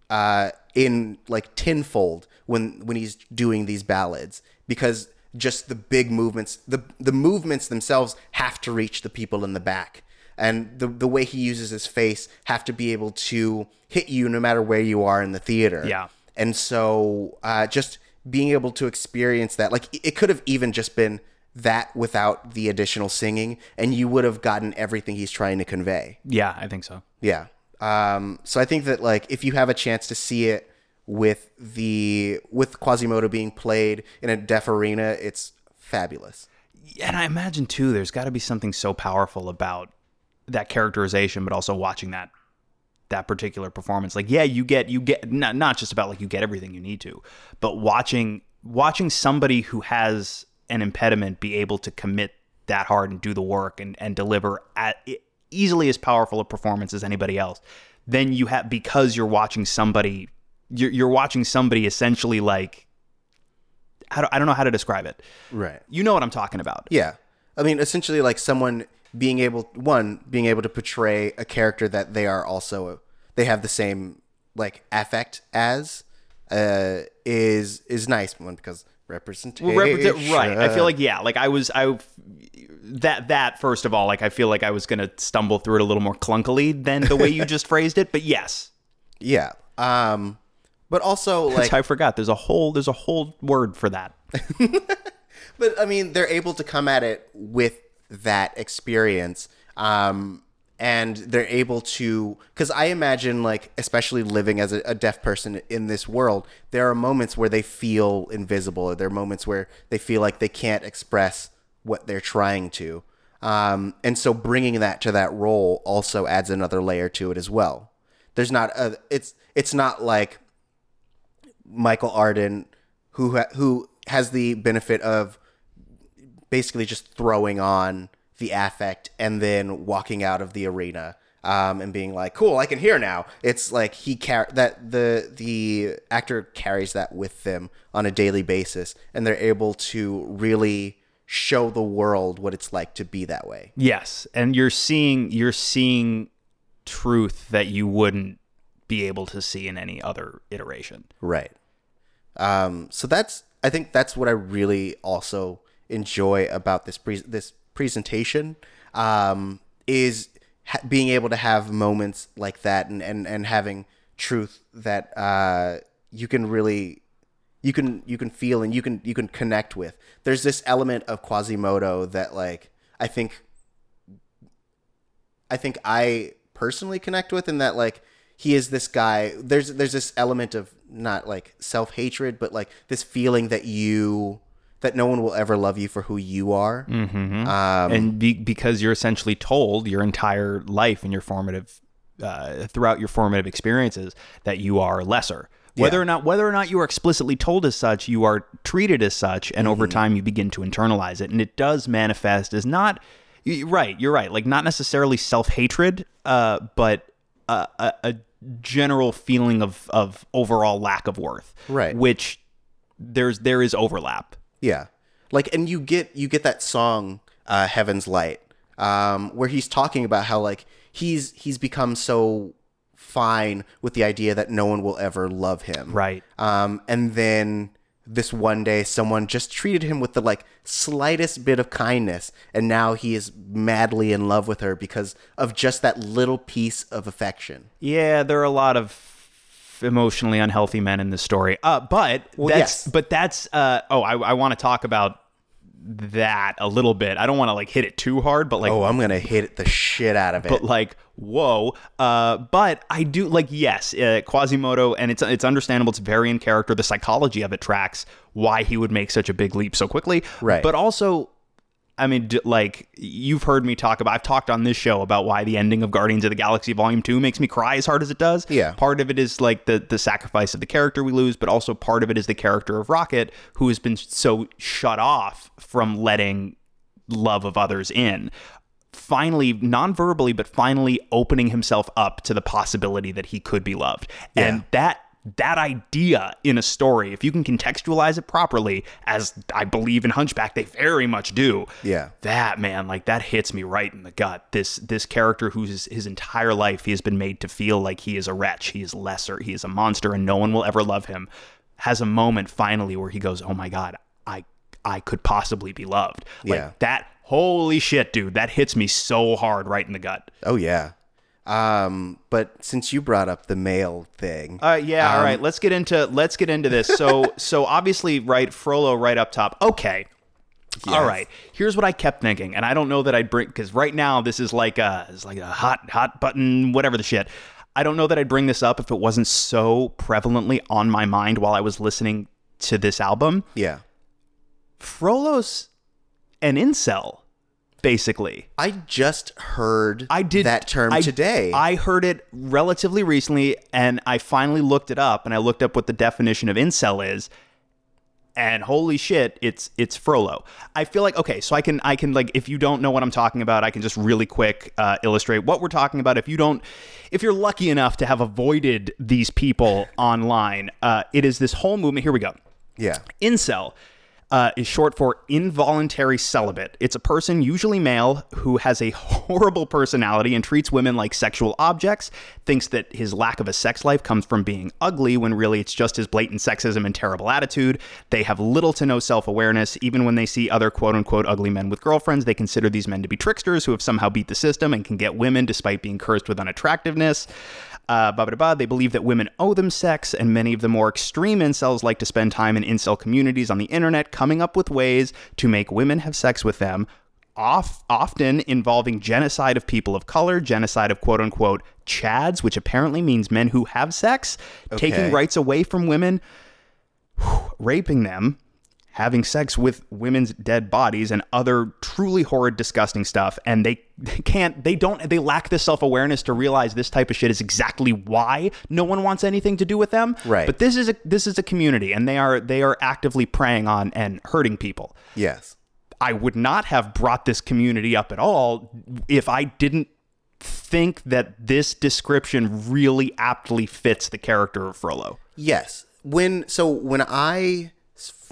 uh, in like tenfold when when he's doing these ballads because just the big movements the the movements themselves have to reach the people in the back and the the way he uses his face have to be able to hit you no matter where you are in the theater Yeah. and so uh, just being able to experience that like it could have even just been that without the additional singing and you would have gotten everything he's trying to convey Yeah. I think so. yeah. Um, so I think that like if you have a chance to see it with the with Quasimodo being played in a deaf arena, it's fabulous. and I imagine too, there's got to be something so powerful about that characterization, but also watching that that particular performance. Like, yeah, you get you get not not just about like you get everything you need to, but watching watching somebody who has an impediment be able to commit that hard and do the work and and deliver at easily as powerful a performance as anybody else. Then you have because you're watching somebody, you're, you're watching somebody essentially like. How do, I don't know how to describe it. Right. You know what I'm talking about. Yeah. I mean, essentially, like someone being able one being able to portray a character that they are also they have the same like affect as uh, is is nice one because representation. Well, represent- right. I feel like yeah, like I was I that that first of all, like I feel like I was gonna stumble through it a little more clunkily than the way you just phrased it. But yes, yeah. Um, but also like I forgot. There's a whole there's a whole word for that. but I mean, they're able to come at it with that experience, um, and they're able to. Because I imagine, like, especially living as a, a deaf person in this world, there are moments where they feel invisible, or there are moments where they feel like they can't express what they're trying to. Um, and so, bringing that to that role also adds another layer to it as well. There's not a. It's it's not like Michael Arden, who ha- who has the benefit of basically just throwing on the affect and then walking out of the arena um, and being like, "Cool, I can hear now." It's like he car- that the the actor carries that with them on a daily basis, and they're able to really show the world what it's like to be that way. Yes, and you're seeing you're seeing truth that you wouldn't be able to see in any other iteration. Right. Um, so that's I think that's what I really also enjoy about this pre- this presentation um, is ha- being able to have moments like that and, and, and having truth that uh, you can really you can you can feel and you can you can connect with. There's this element of Quasimodo that like I think I think I personally connect with in that like he is this guy there's there's this element of not like self-hatred but like this feeling that you that no one will ever love you for who you are. Um, and be, because you're essentially told your entire life and your formative uh, throughout your formative experiences that you are lesser whether Yeah. or not whether or not you are explicitly told as such you are treated as such and over time you begin to internalize it and it does manifest as not right you're right like not necessarily self-hatred uh, but a, a, a general feeling of of overall lack of worth Right. which there's there is overlap Yeah. Like and you get you get that song uh Heaven's Light um where he's talking about how like he's he's become so fine with the idea that no one will ever love him. Right. Um, and then this one day, someone just treated him with the like slightest bit of kindness, and now he is madly in love with her because of just that little piece of affection. Yeah, there are a lot of emotionally unhealthy men in this story. Uh, but that's yes. but that's uh, oh, I, I want to talk about that a little bit. I don't want to like hit it too hard, but like Oh, I'm gonna hit the shit out of it. but like whoa uh but i do like yes uh, quasimodo and it's it's understandable it's very in character the psychology of it tracks why he would make such a big leap so quickly Right. but also I mean, d- like you've heard me talk about. I've talked on this show about why the ending of Guardians of the Galaxy Volume Two makes me cry as hard as it does. Yeah. part of it is like the the sacrifice of the character we lose, but also part of it is the character of Rocket, who has been so shut off from letting love of others in. Finally, non-verbally, but finally opening himself up to the possibility that he could be loved, and that that idea in a story, if you can contextualize it properly, as I believe in Hunchback, they very much do. Yeah. that man, like that hits me right in the gut. This this character whose his entire life he has been made to feel like he is a wretch, he is lesser, he is a monster, and no one will ever love him. Has a moment finally where he goes, "Oh my god, I I could possibly be loved." Like Yeah. that. Holy shit, dude! That hits me so hard right in the gut. oh yeah. Um, but since you brought up the male thing, Uh, yeah. all right. Let's get into let's get into this. So so obviously, right, Frollo, right up top. Okay. All right. Here's what I kept thinking, and I don't know that I'd bring because right now this is like a it's like a hot hot button, whatever the shit. I don't know that I'd bring this up if it wasn't so prevalently on my mind while I was listening to this album. yeah. Frollo's an incel, basically. I just heard I did that term I- today. I heard it relatively recently, and I finally looked it up, and I looked up what the definition of incel is. And holy shit, it's it's Frollo. I feel like okay, so I can I can like if you don't know what I'm talking about, I can just really quick uh, illustrate what we're talking about. If you don't, if you're lucky enough to have avoided these people online, uh, it is this whole movement. Here we go. yeah. Incel uh, is short for involuntary celibate. It's a person, usually male, who has a horrible personality and treats women like sexual objects, thinks that his lack of a sex life comes from being ugly when really it's just his blatant sexism and terrible attitude. They have little to no self awareness. Even when they see other quote unquote ugly men with girlfriends, they consider these men to be tricksters who have somehow beat the system and can get women despite being cursed with unattractiveness. Uh, blah, blah, blah. They believe that women owe them sex, and many of the more extreme incels like to spend time in incel communities on the internet coming up with ways to make women have sex with them, off, often involving genocide of people of color, genocide of quote unquote chads, which apparently means men who have sex, taking rights away from women, raping them, having sex with women's dead bodies and other truly horrid disgusting stuff and they, they can't they don't they lack the self-awareness to realize this type of shit is exactly why no one wants anything to do with them Right. but this is a this is a community and they are they are actively preying on and hurting people Yes. I would not have brought this community up at all if I didn't think that this description really aptly fits the character of Frollo. Yes. When so when I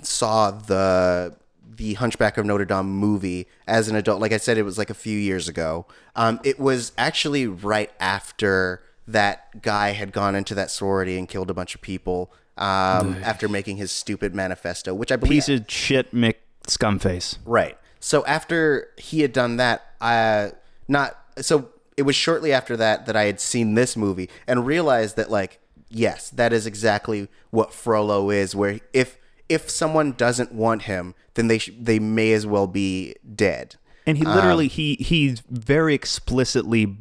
saw the the Hunchback of Notre Dame movie as an adult, like I said, it was like a few years ago. Um, it was actually right after that guy had gone into that sorority and killed a bunch of people. Um, after making his stupid manifesto, which I believe Piece of shit Mick Scumface. Right. So after he had done that, uh, not so it was shortly after that that I had seen this movie and realized that like yes, that is exactly what Frollo is. Where if if someone doesn't want him, then they sh- they may as well be dead. And he Um, literally he he very explicitly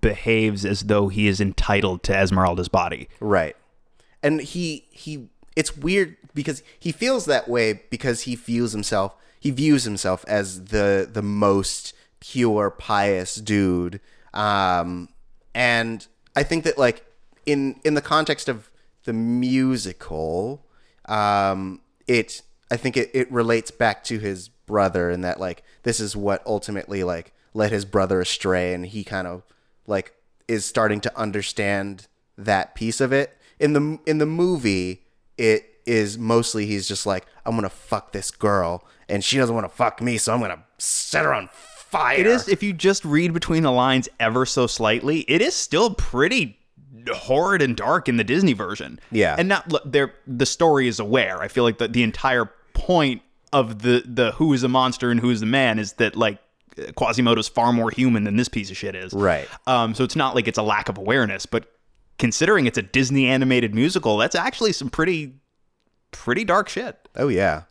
behaves as though he is entitled to Esmeralda's body. Right. And he he it's weird because he feels that way because he views himself he views himself as the the most pure pious dude. Um and I think that like in in the context of the musical um it I think it, it relates back to his brother and that like this is what ultimately like led his brother astray and he kind of like is starting to understand that piece of it. In the in the movie it is mostly he's just like i'm gonna fuck this girl and she doesn't want to fuck me so i'm gonna set her on fire. It is if you just read between the lines ever so slightly, it is still pretty horrid and dark in the Disney version. Yeah. and not there. The story is aware. I feel like the the entire point of the the who is a monster and who is the man is that like Quasimodo's far more human than this piece of shit is. Right. Um. So it's not like it's a lack of awareness, but considering it's a Disney animated musical, that's actually some pretty pretty dark shit. Oh yeah.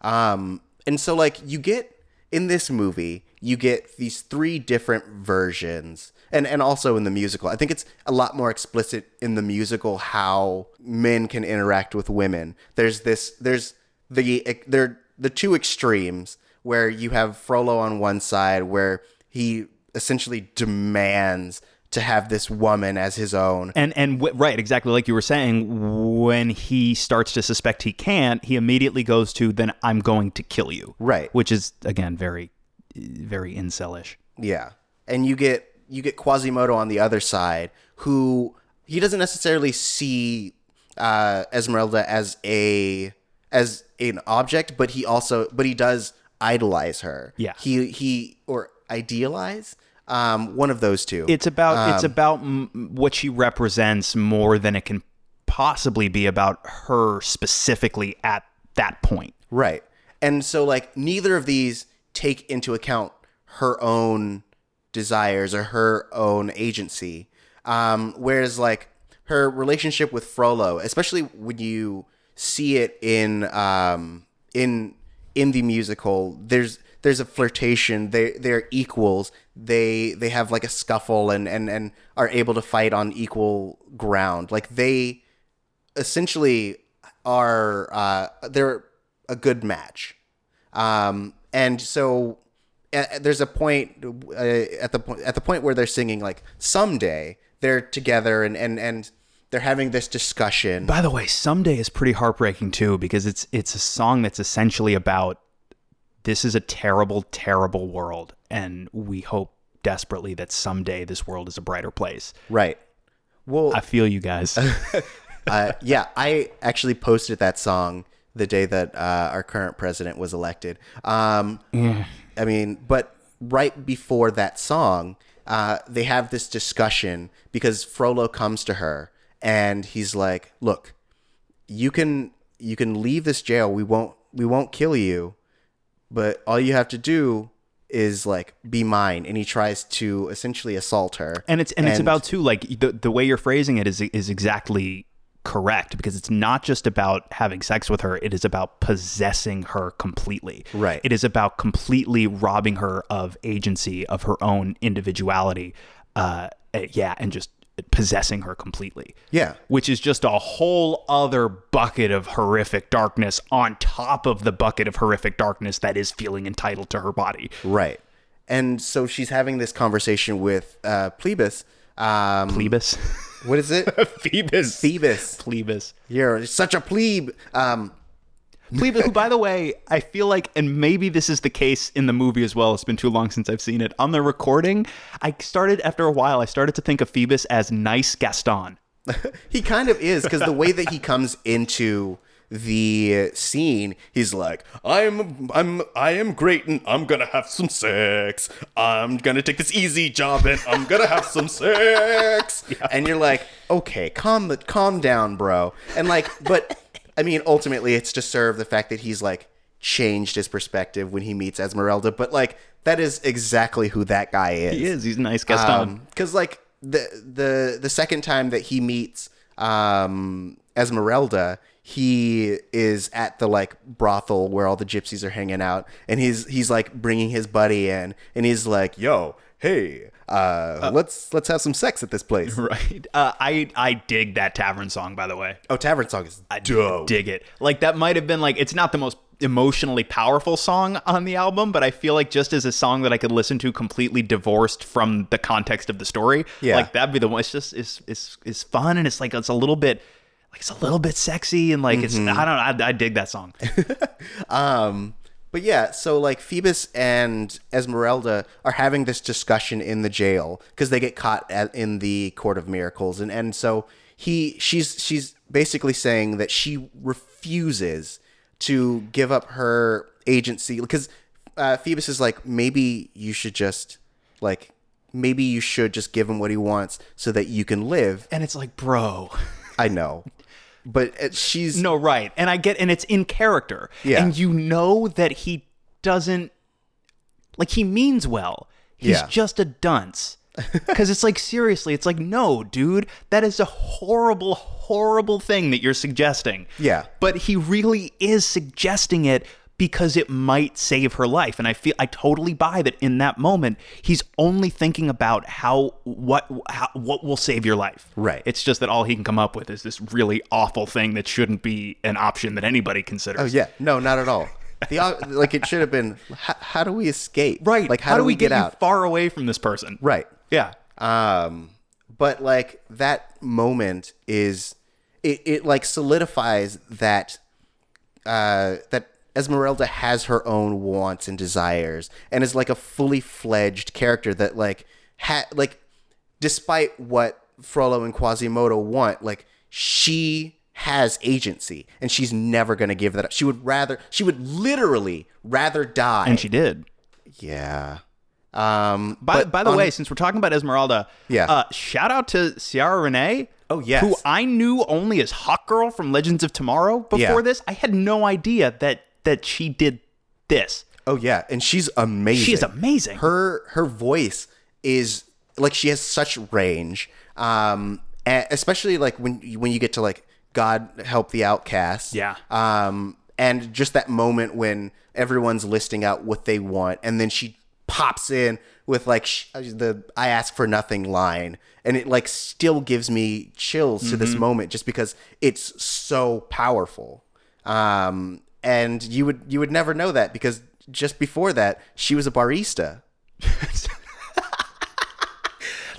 Um and so like you get in this movie, you get these three different versions. And and also in the musical. I think it's a lot more explicit in the musical how men can interact with women. There's this there's the they're the two extremes where you have Frollo on one side where he essentially demands to have this woman as his own. And and w- right, exactly like you were saying, when he starts to suspect he can't, he immediately goes to then I'm going to kill you. Right. Which is again very very incelish. Yeah. And you get you get Quasimodo on the other side, who he doesn't necessarily see uh, Esmeralda as a as an object, but he also but he does idolize her. Yeah. He he or idealize um, one of those two. It's about it's about m- what she represents more than it can possibly be about her specifically at that point. Right. And so like neither of these take into account her own desires or her own agency. Um, whereas like her relationship with Frollo, especially when you see it in um, in in the musical, there's there's a flirtation. They they're equals. They they have like a scuffle and and and are able to fight on equal ground. Like they essentially are uh, they're a good match. Um, and so there's a point uh, at the point at the point where they're singing like someday they're together and and and they're having this discussion. By the way, Someday is pretty heartbreaking too because it's it's a song that's essentially about this is a terrible terrible world and we hope desperately that someday this world is a brighter place. Right. Well, I feel you guys. uh, yeah, I actually posted that song the day that uh, our current president was elected. Um, I mean, but right before that song, uh, they have this discussion because Frollo comes to her and he's like, "Look, you can you can leave this jail. We won't we won't kill you, but all you have to do." is like be mine and he tries to essentially assault her and it's and, it's about too like the the way you're phrasing it is is exactly correct because it's not just about having sex with her it is about possessing her completely Right. it is about completely robbing her of agency of her own individuality uh eh, yeah and just possessing her completely Yeah. which is just a whole other bucket of horrific darkness on top of the bucket of horrific darkness that is feeling entitled to her body Right. And so she's having this conversation with uh, Plebus. Um, plebus what is it? phoebus Phoebus. plebus You're such a plebe. Um, Plebe, who, by the way, I feel like, and maybe this is the case in the movie as well. It's been too long since I've seen it. On the recording, I started after a while. I started to think of Phoebus as nice Gaston. he kind of is because the way that he comes into the scene, he's like, I'm I'm I am great and I'm gonna have some sex. I'm gonna take this easy job and I'm gonna have some sex. and you're like, okay, calm the calm down, bro. And like, but I mean, ultimately, it's to serve the fact that he's like changed his perspective when he meets Esmeralda. But like, that is exactly who that guy is. He is. He's a nice Gaston. because like the the the second time that he meets um Esmeralda, he is at the like brothel where all the gypsies are hanging out, and he's he's like bringing his buddy in, and he's like, "Yo, hey, uh, let's let's have some sex at this place." right. Uh, I I dig that tavern song. By the way, Oh, Tavern Song is I dig it. Like that might have been like it's not the most emotionally powerful song on the album, but I feel like just as a song that I could listen to completely divorced from the context of the story, Yeah. like that'd be the one. It's just it's it's it's fun and it's like it's a little bit like it's a little bit sexy and like it's I don't know I, I dig that song. Um, but yeah, so like Phoebus and Esmeralda are having this discussion in the jail because they get caught at, in the Court of Miracles, and and so he she's she's basically saying that she refuses to give up her agency because uh, Phoebus is like maybe you should just like maybe you should just give him what he wants so that you can live. And it's like, bro. I know. But uh, she's No, right. And I get and it's in character. Yeah. And you know that he doesn't like he means well. He's Yeah. just a dunce. Cuz it's like seriously, it's like no, dude, that is a horrible horrible thing that you're suggesting. Yeah. But he really is suggesting it because it might save her life and I feel I totally buy that in that moment he's only thinking about how what how, what will save your life. Right. It's just that all he can come up with is this really awful thing that shouldn't be an option that anybody considers. Oh yeah, no, not at all. The like it should have been. How, how do we escape? Right. Like how, do we get, you out? far away from this person? Right. Yeah. Um, but like that moment is it, it like solidifies that uh that Esmeralda has her own wants and desires and is like a fully fledged character that like ha- like despite what Frollo and Quasimodo want, like she has agency and she's never going to give that up. She would rather she would literally rather die. And she did. yeah. Um By, by the on- way, since we're talking about Esmeralda, Yeah. uh, shout out to Ciara Renee. Oh, yes. Who I knew only as Hawk Girl from Legends of Tomorrow before Yeah. this. I had no idea that that she did this. Oh yeah, and she's amazing. She is amazing. Her her voice is like she has such range. Um, and especially like when you- when you get to like God help the outcast. Yeah. Um, and just that moment when everyone's listing out what they want, and then she pops in with like sh- the "I ask for nothing" line, and it like still gives me chills to Mm-hmm. this moment just because it's so powerful. Um, and you would you would never know that because just before that she was a barista.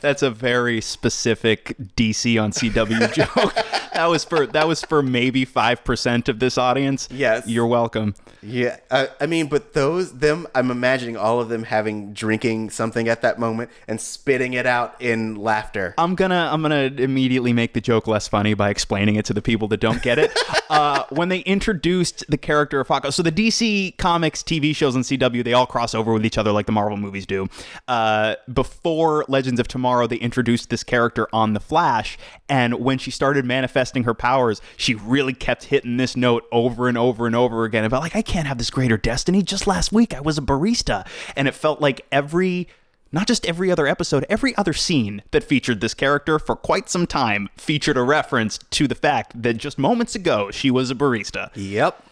That's a very specific DC on CW joke. That was for that was for maybe five percent of this audience. Yes. You're welcome. Yeah, I, I mean, but those them, I'm imagining all of them having drinking something at that moment and spitting it out in laughter. I'm gonna I'm gonna immediately make the joke less funny by explaining it to the people that don't get it. uh, when they introduced the character of Hawkeye, so the DC comics TV shows on CW they all cross over with each other like the Marvel movies do. Uh, before Legends of Tomorrow, they introduced this character on the Flash, and when she started manifesting her powers, she really kept hitting this note over and over and over again about like I can't have this greater destiny. Just last week I was a barista, and it felt like every not just every other episode, every other scene that featured this character for quite some time featured a reference to the fact that just moments ago she was a barista. Yep.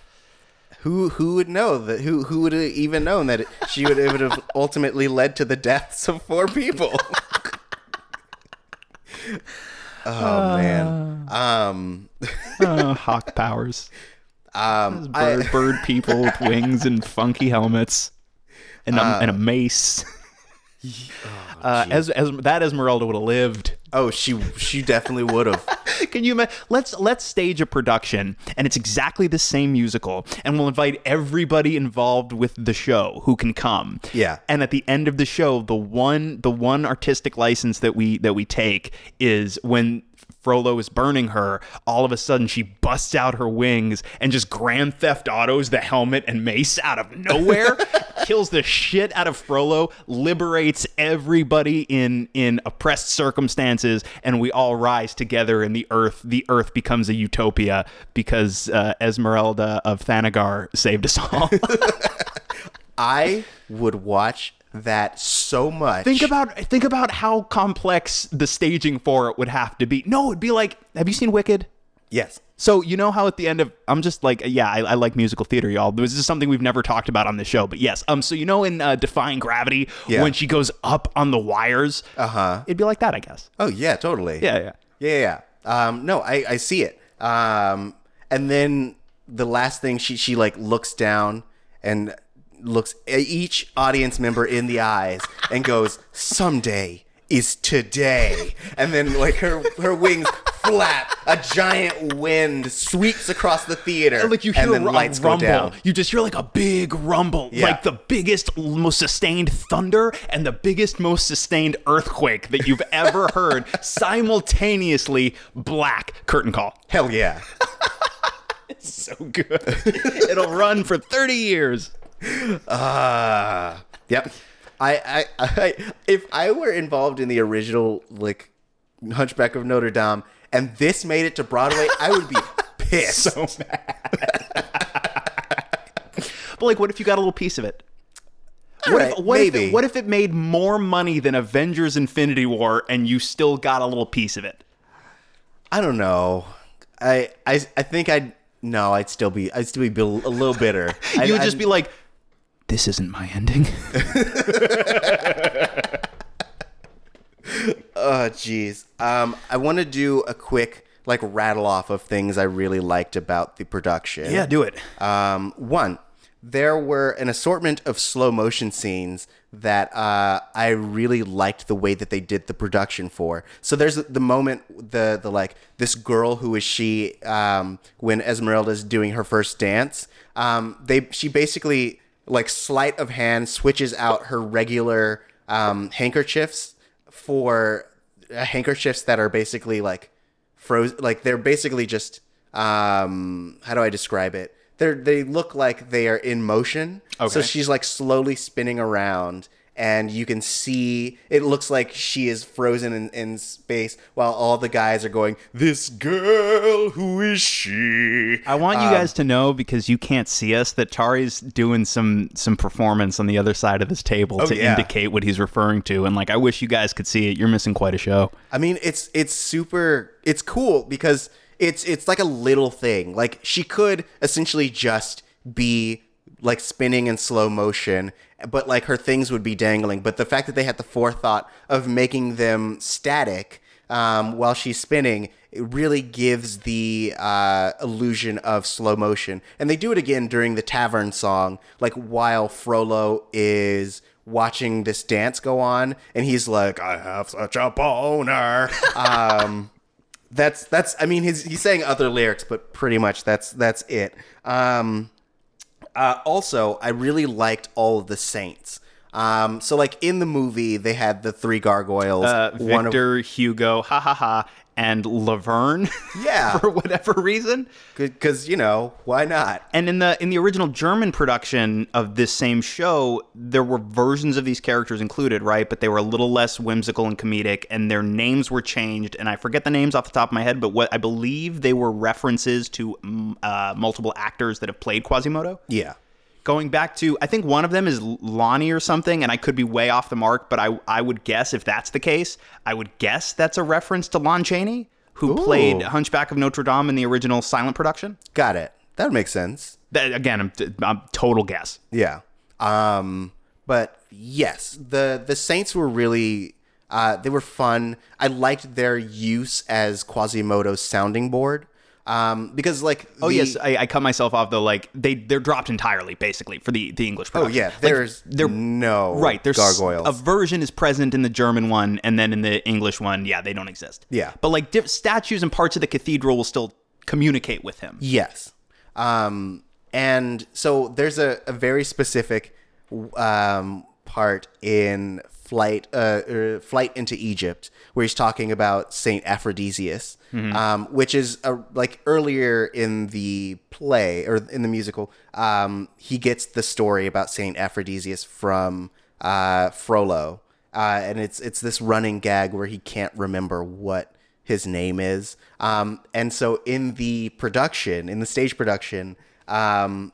Who who would know that? Who who would have even known that it, she would it would have ultimately led to the deaths of four people? oh man. Um. Uh, hawk powers. Um. Bird, I, bird people with wings and funky helmets and a, and a mace. Uh, as, as that Esmeralda would have lived. oh, she she definitely would have. Can you imagine? Let's let's stage a production, and it's exactly the same musical, and we'll invite everybody involved with the show who can come. Yeah. And at the end of the show, the one the one artistic license that we that we take is when Frollo is burning her, all of a sudden she busts out her wings and just Grand Theft Autos the helmet and mace out of nowhere, kills the shit out of Frollo, liberates everybody in in oppressed circumstances, and we all rise together. And the Earth, the Earth becomes a utopia because uh, Esmeralda of Thanagar saved us all. I would watch that so much. think about think about how complex the staging for it would have to be. No, it'd be like, have you seen Wicked? yes. So you know how at the end of I'm just like yeah I, I like musical theater y'all. This is something we've never talked about on the show, but yes. Um. So you know in uh, Defying Gravity Yeah. when she goes up on the wires, uh Uh-huh. It'd be like that, I guess. Oh yeah, totally. Yeah, yeah. Yeah, yeah. yeah. Um, no, I, I see it. Um, and then the last thing she she like looks down and looks each audience member in the eyes and goes, "Someday is today." And then like her her wings flap, a giant wind sweeps across the theater, Like you hear and then a, lights rumble, you just hear like a big rumble, Yeah. like the biggest, most sustained thunder and the biggest, most sustained earthquake that you've ever heard simultaneously. Black curtain call. Hell yeah. It's so good. It'll run for thirty years. Uh, yep. I, I, I, if I were involved in the original like Hunchback of Notre Dame, and this made it to Broadway, I would be pissed. so mad. But like, what if you got a little piece of it? What, Alright, if, what, if it, what if it made more money than Avengers Infinity War and you still got a little piece of it? I don't know. I, I, I think I'd no. I'd still be. I'd still be a little bitter. You would just I'd- be like, this isn't my ending. Oh, jeez. Um, I want to do a quick like rattle off of things I really liked about the production. yeah, do it. Um, one, there were an assortment of slow motion scenes that uh, I really liked the way that they did the production for. So there's the moment the the like this girl who is she um, when Esmeralda's doing her first dance. Um, they she basically like sleight of hand switches out her regular um, handkerchiefs for uh, handkerchiefs that are basically like frozen like they're basically just um how do i describe it? They're they look like they are in motion. So she's like slowly spinning around and you can see it looks like she is frozen in, in space while all the guys are going This girl, who is she? I want you um, guys to know because you can't see us that Tari's doing some some performance on the other side of this table oh, to yeah. indicate what he's referring to, and like I wish you guys could see it. You're missing quite a show. I mean, it's it's super it's cool because it's it's like a little thing. Like she could essentially just be like spinning in slow motion, but like her things would be dangling. But the fact that they had the forethought of making them static um, while she's spinning, it really gives the uh, illusion of slow motion. And they do it again during the tavern song, like while Frollo is watching this dance go on, and he's like, I have such a boner. um, that's that's I mean he's he's saying other lyrics, but pretty much that's that's it. Um, uh, also, I really liked all of the saints. Um, so like in the movie, they had the three gargoyles. Uh, one of- Victor, Hugo, ha ha ha, and Laverne. Yeah. for whatever reason. because you know why not? And in the in the original German production of this same show, there were versions of these characters included, right? But they were a little less whimsical and comedic, and their names were changed. And I forget the names off the top of my head, but what I believe they were references to uh, multiple actors that have played Quasimodo. Yeah. Going back to, I think one of them is Lonnie or something, and I could be way off the mark, but I I would guess if that's the case, I would guess that's a reference to Lon Chaney, who played Hunchback of Notre Dame in the original silent production. Got it. That would make sense. That, again, I'm, I'm total guess. Yeah. Um, but yes, the the Saints were really uh, they were fun. I liked their use as Quasimodo's sounding board. Um, because like Oh the- yes, I, I cut myself off though. Like they they're dropped entirely, basically for the the English. Oh yeah, Like, there's they're no right. There's gargoyles. a version is present in the German one, and then in the English one, yeah, they don't exist. Yeah. but like diff- statues and parts of the cathedral will still communicate with him. Yes. Um, and so there's a, a very specific um, part in flight uh, er, flight into Egypt where he's talking about Saint Aphrodisius, um, which is a, like earlier in the play or in the musical. Um, he gets the story about Saint Aphrodisius from uh, Frollo, uh, and it's it's this running gag where he can't remember what his name is. Um, and so in the production, in the stage production, um,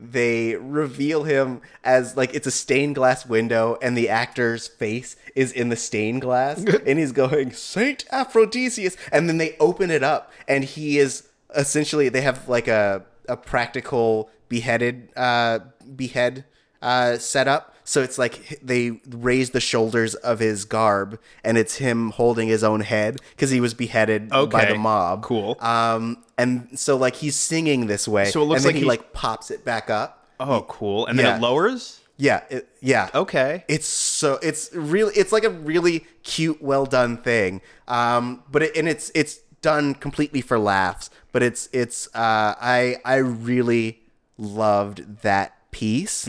they reveal him as like it's a stained glass window and the actor's face is in the stained glass and he's going Saint Aphrodisius and then they open it up and he is essentially they have like a a practical beheaded uh behead uh set up. So it's like they raise the shoulders of his garb and it's him holding his own head because he was beheaded by the mob. Cool. um and so like he's singing this way So it looks and then like he like pops it back up Oh, cool. And then Yeah. it lowers. yeah it, yeah Okay. it's so it's really it's like a really cute well done thing um but it, and it's it's done completely for laughs but it's it's uh i i really loved that piece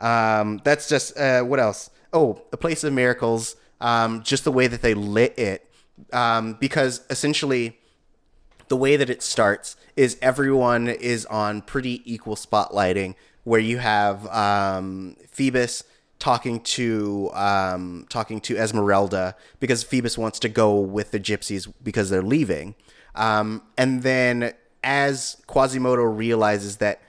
um that's just uh what else oh a place of miracles um just the way that they lit it um because essentially the way that it starts is everyone is on pretty equal spotlighting where you have um, Phoebus talking to um, talking to Esmeralda because Phoebus wants to go with the gypsies because they're leaving. Um, and then as Quasimodo realizes that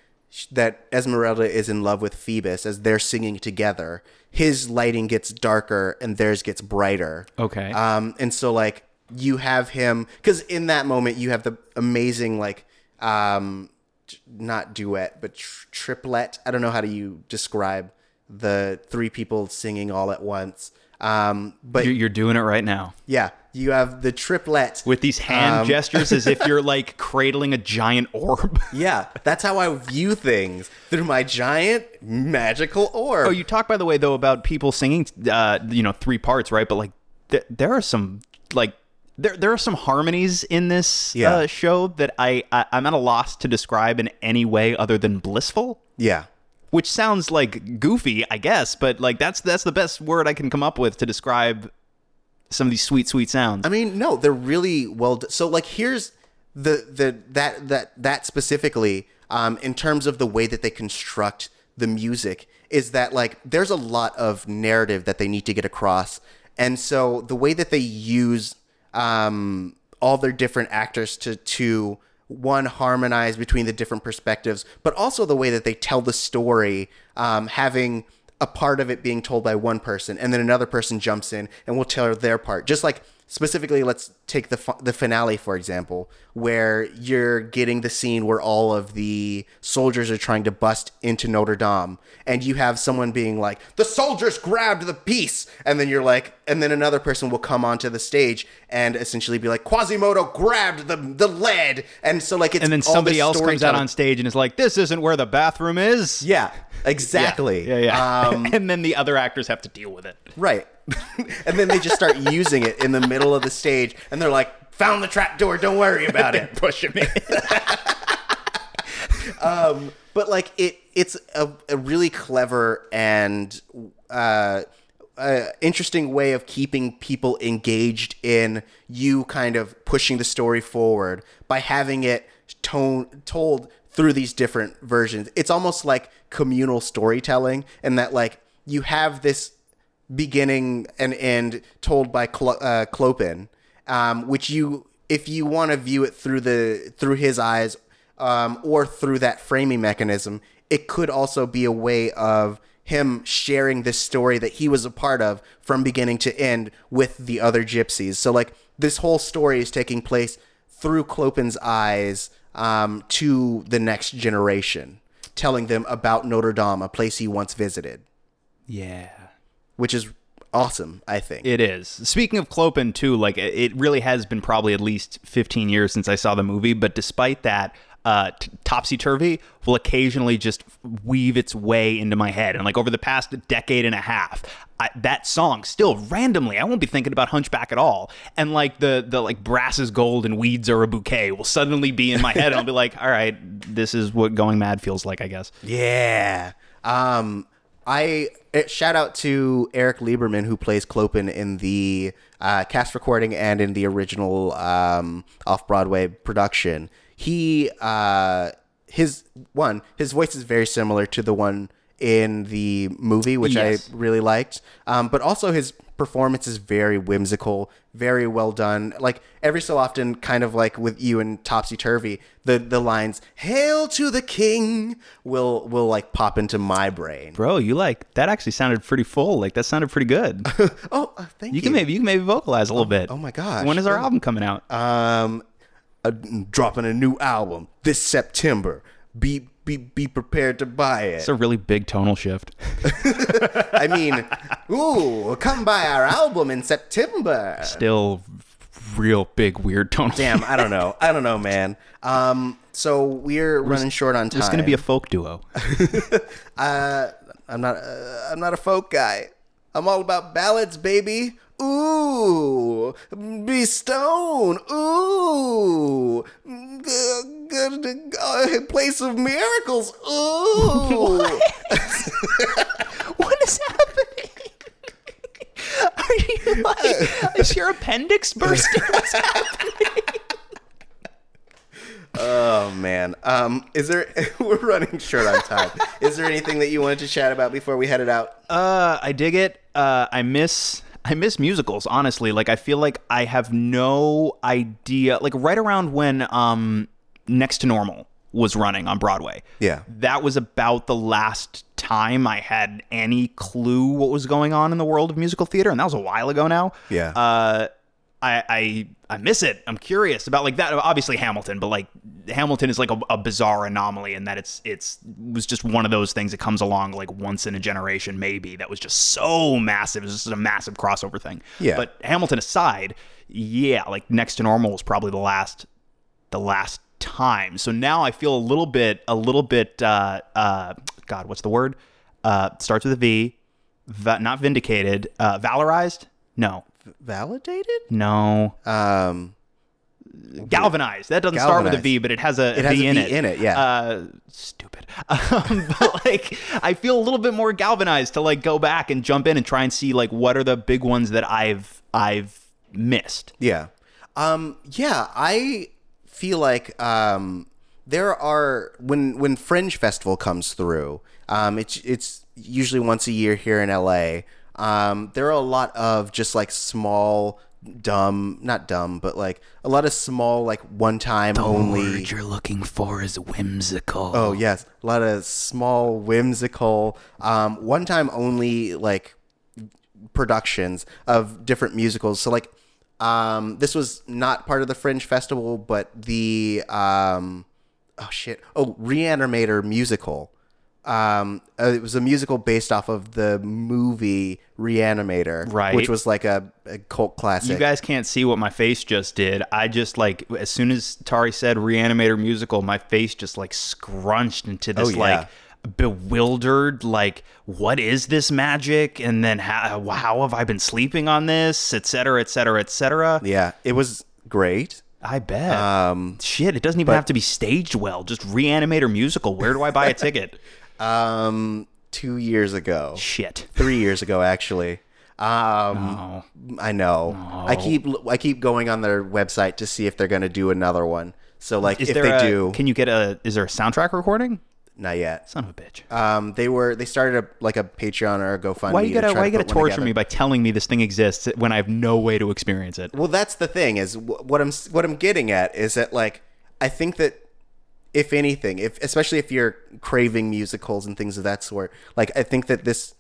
that Esmeralda is in love with Phoebus as they're singing together, his lighting gets darker and theirs gets brighter. Okay. Um, and so like you have him because in that moment you have the amazing like um, not duet but tr- triplet. I don't know how do you describe the three people singing all at once. Um, but You're, you're doing it right now yeah, you have the triplet with these hand Um, gestures as if you're like cradling a giant orb. Yeah, that's how I view things through my giant magical orb. Oh, you talk by the way though about people singing, uh, you know, three parts, right? But like, th- there are some like there there are some harmonies in this Yeah. uh, show that I, I I'm at a loss to describe in any way other than blissful. yeah. Which sounds like goofy, I guess, but like that's that's the best word I can come up with to describe some of these sweet, sweet sounds. I mean, no, they're really well. d- So, like, here's the the that that that specifically, um, in terms of the way that they construct the music, is that like there's a lot of narrative that they need to get across, and so the way that they use um, all their different actors to to one harmonize between the different perspectives, but also the way that they tell the story, um, having a part of it being told by one person, and then another person jumps in and will tell their part. Just like specifically, let's take the fi- the finale for example, where you're getting the scene where all of the soldiers are trying to bust into Notre Dame, and you have someone being like, "The soldiers grabbed the piece," and then you're like, and then another person will come onto the stage and essentially be like, "Quasimodo grabbed the the lead," and so like it's and then somebody else comes out on stage and is like, "This isn't where the bathroom is." Yeah, exactly. yeah, yeah. Um, and then the other actors have to deal with it. Right. and then they just start using it in the middle of the stage and they're like, found the trap door, don't worry about it. Pushing me. But like it it's a, a really clever and uh, uh, interesting way of keeping people engaged in you kind of pushing the story forward by having it tone, told through these different versions. It's almost like communal storytelling and that like you have this beginning and end told by Clo- uh, Clopin, um, which you, if you want to view it through the through his eyes um, or through that framing mechanism, it could also be a way of him sharing this story that he was a part of from beginning to end with the other gypsies. So like this whole story is taking place through Clopin's eyes um, to the next generation, telling them about Notre Dame, a place he once visited yeah. Which is awesome. I think. It is. Speaking of Clopin, too, like it really has been probably at least 15 years since I saw the movie. But despite that, uh, t- Topsy Turvy will occasionally just weave its way into my head. And like over the past decade and a half, I, that song still randomly, I won't be thinking about Hunchback at all. And like the the like brass is gold and weeds are a bouquet will suddenly be in my head, and I'll be like, all right, this is what going mad feels like, I guess. yeah. Um, I eh, shout out to Erik Liberman who plays Clopin in the uh, cast recording and in the original um, off Broadway production. He uh, his one his voice is very similar to the one in the movie, which Yes. I really liked. Um, but also his performance is very whimsical, very well done. Like every so often, kind of like with you and Topsy Turvy, the the lines "Hail to the King" will will like pop into my brain. Bro, you like that actually sounded pretty full. Like that sounded pretty good. Oh, uh, thank you. You can maybe you can maybe vocalize a little bit. oh my gosh. When is our Oh. album coming out? um, uh, dropping a new album this September. Be be be prepared to buy it. It's a really big tonal shift. I mean, ooh, come buy our album in September. Still real big weird tonal. Damn, I don't know. I don't know, man. Um, so we're running short on time. It's going to be a folk duo. Uh, I'm not. Uh, I'm not a folk guy. I'm all about ballads, baby. Ooh, be stone. Ooh, g- g- place of miracles. Ooh, what is happening? Are you like is your appendix bursting? What's happening? oh man. Um, Um, is there? we're running short on time. is there anything that you wanted to chat about before we headed out? Uh, I dig it. Uh, I miss I miss musicals. Honestly, like I feel like I have no idea. Like right around when um Next to Normal was running on Broadway. Yeah. that was about the last time I had any clue what was going on in the world of musical theater, and that was a while ago now. Yeah. Uh, I, I I miss it. I'm curious about like that. Obviously Hamilton, but like Hamilton is like a, a bizarre anomaly in that it's it's was just one of those things that comes along like once in a generation, maybe. That was just so massive. It was just a massive crossover thing. Yeah. But Hamilton aside, yeah, like next to normal was probably the last the last time. So now I feel a little bit a little bit uh uh God, what's the word? Uh starts with a V. Va- not vindicated. Uh valorized? No. Validated? No. Um, galvanized. That doesn't start with a V, but it has a It has V a in V it. in it, yeah. Uh, stupid. Um, but like, I feel a little bit more galvanized to like go back and jump in and try and see like what are the big ones that I've I've missed. Yeah. Um, yeah, I feel like um, there are when when Fringe Festival comes through. Um, it's it's usually once a year here in LA. Um, there are a lot of just like small, dumb, not dumb, but like a lot of small, like one time only. word you're looking for is whimsical. Oh yes, a lot of small, whimsical, um, one-time only like productions of different musicals. So like, um, this was not part of the Fringe Festival, but the um, oh shit, oh Reanimator musical. Um, uh, it was a musical based off of the movie Reanimator, Right. Which was like a, a cult classic. You guys can't see what my face just did. I just like as soon as Tauri said Reanimator musical, my face just like scrunched into this Oh, yeah. like bewildered like what is this magic and then how, how have i been sleeping on this et cetera et cetera et cetera yeah, it was great. i bet Um, shit it doesn't even have to be staged well just reanimator musical where do i buy a ticket um, two years ago. shit. Three years ago actually. Um Oh. i know. I keep i keep going on their website to see if they're gonna do another one. So like is if they a, do can you get a is there a soundtrack recording? Not yet. Son of a bitch. Um they were they started a like a patreon or a gofundme why you to gotta try why you to gotta torture me by telling me this thing exists when i have no way to experience it? Well that's the thing is what i'm what i'm getting at is that like i think that if anything if especially if you're craving musicals and things of that sort like i think that this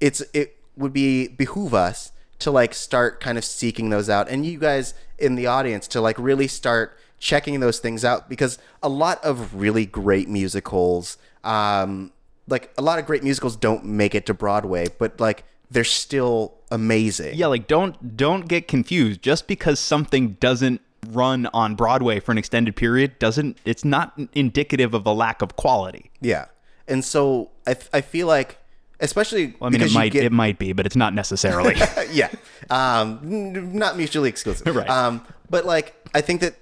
it's it would be behoove us to like start kind of seeking those out and you guys in the audience to like really start checking those things out because a lot of really great musicals um like a lot of great musicals don't make it to broadway but like they're still amazing Yeah, like don't don't get confused. Just because something doesn't run on Broadway for an extended period doesn't it's not indicative of a lack of quality. Yeah, and so I, I feel like, especially Well, I mean, it might get- it might be, but it's not necessarily. yeah, um, not mutually exclusive. Right. Um, but like, I think that,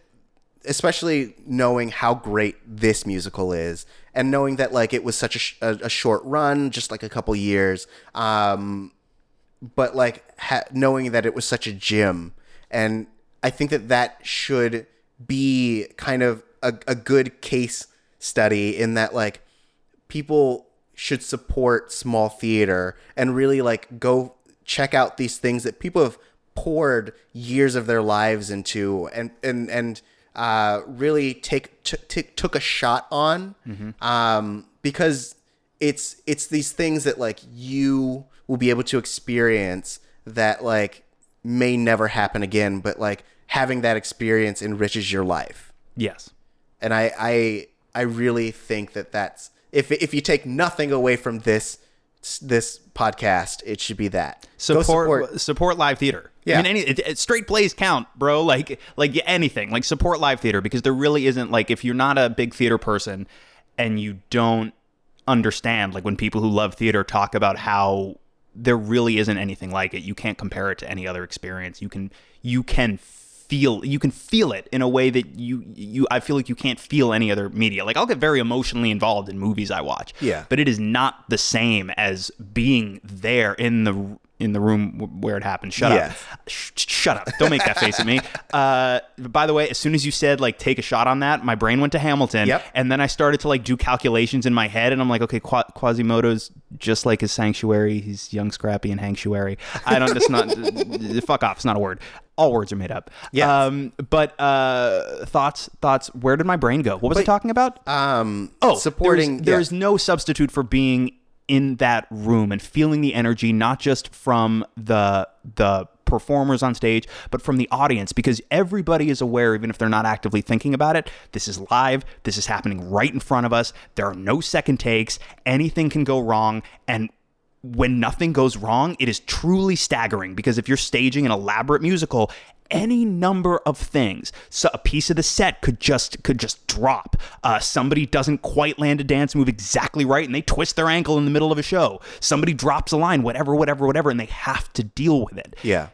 especially knowing how great this musical is, and knowing that like it was such a, sh- a, a short run, just like a couple years, um, but like ha- knowing that it was such a gym, and I think that that should be kind of a, a good case study in that like people should support small theater and really like go check out these things that people have poured years of their lives into and and and uh, really take t- t- took a shot on. Um, because it's it's these things that like you will be able to experience that like may never happen again but like having that experience enriches your life yes. and I I I really think that that's if if you take nothing away from this this podcast, it should be that Go Support, support live theater. Yeah. I mean, any it, it- straight plays count, bro. Like like anything. Like support live theater because there really isn't like if you're not a big theater person and you don't understand like when people who love theater talk about how there really isn't anything like it. You can't compare it to any other experience. You can you can feel you can feel it in a way that you you I feel like you can't feel any other media. Like I'll get very emotionally involved in movies I watch. Yeah. But it is not the same as being there in the in the room w- where it happened. Shut up. Sh- shut up. Don't make that face at me. Uh, by the way, as soon as you said like take a shot on that, my brain went to Hamilton. Yep. And then I started to like do calculations in my head, and I'm like, okay, Qua- Quasimodo's just like his sanctuary. He's young, scrappy, and sanctuary. I don't. It's not. fuck off. It's not a word. All words are made up. Yes. Um. But uh, thoughts. Thoughts. Where did my brain go? What was I talking about? Um, oh, supporting. There's, yeah. there's no substitute for being in that room and feeling the energy, not just from the the performers on stage, but from the audience, because everybody is aware, even if they're not actively thinking about it. This is live. This is happening right in front of us. There are no second takes. Anything can go wrong, and when nothing goes wrong, it is truly staggering because if you're staging an elaborate musical, any number of things. So a piece of the set could just could just drop. Uh, somebody doesn't quite land a dance move exactly right, and they twist their ankle in the middle of a show. Somebody drops a line, whatever, whatever, whatever, and they have to deal with it yeah.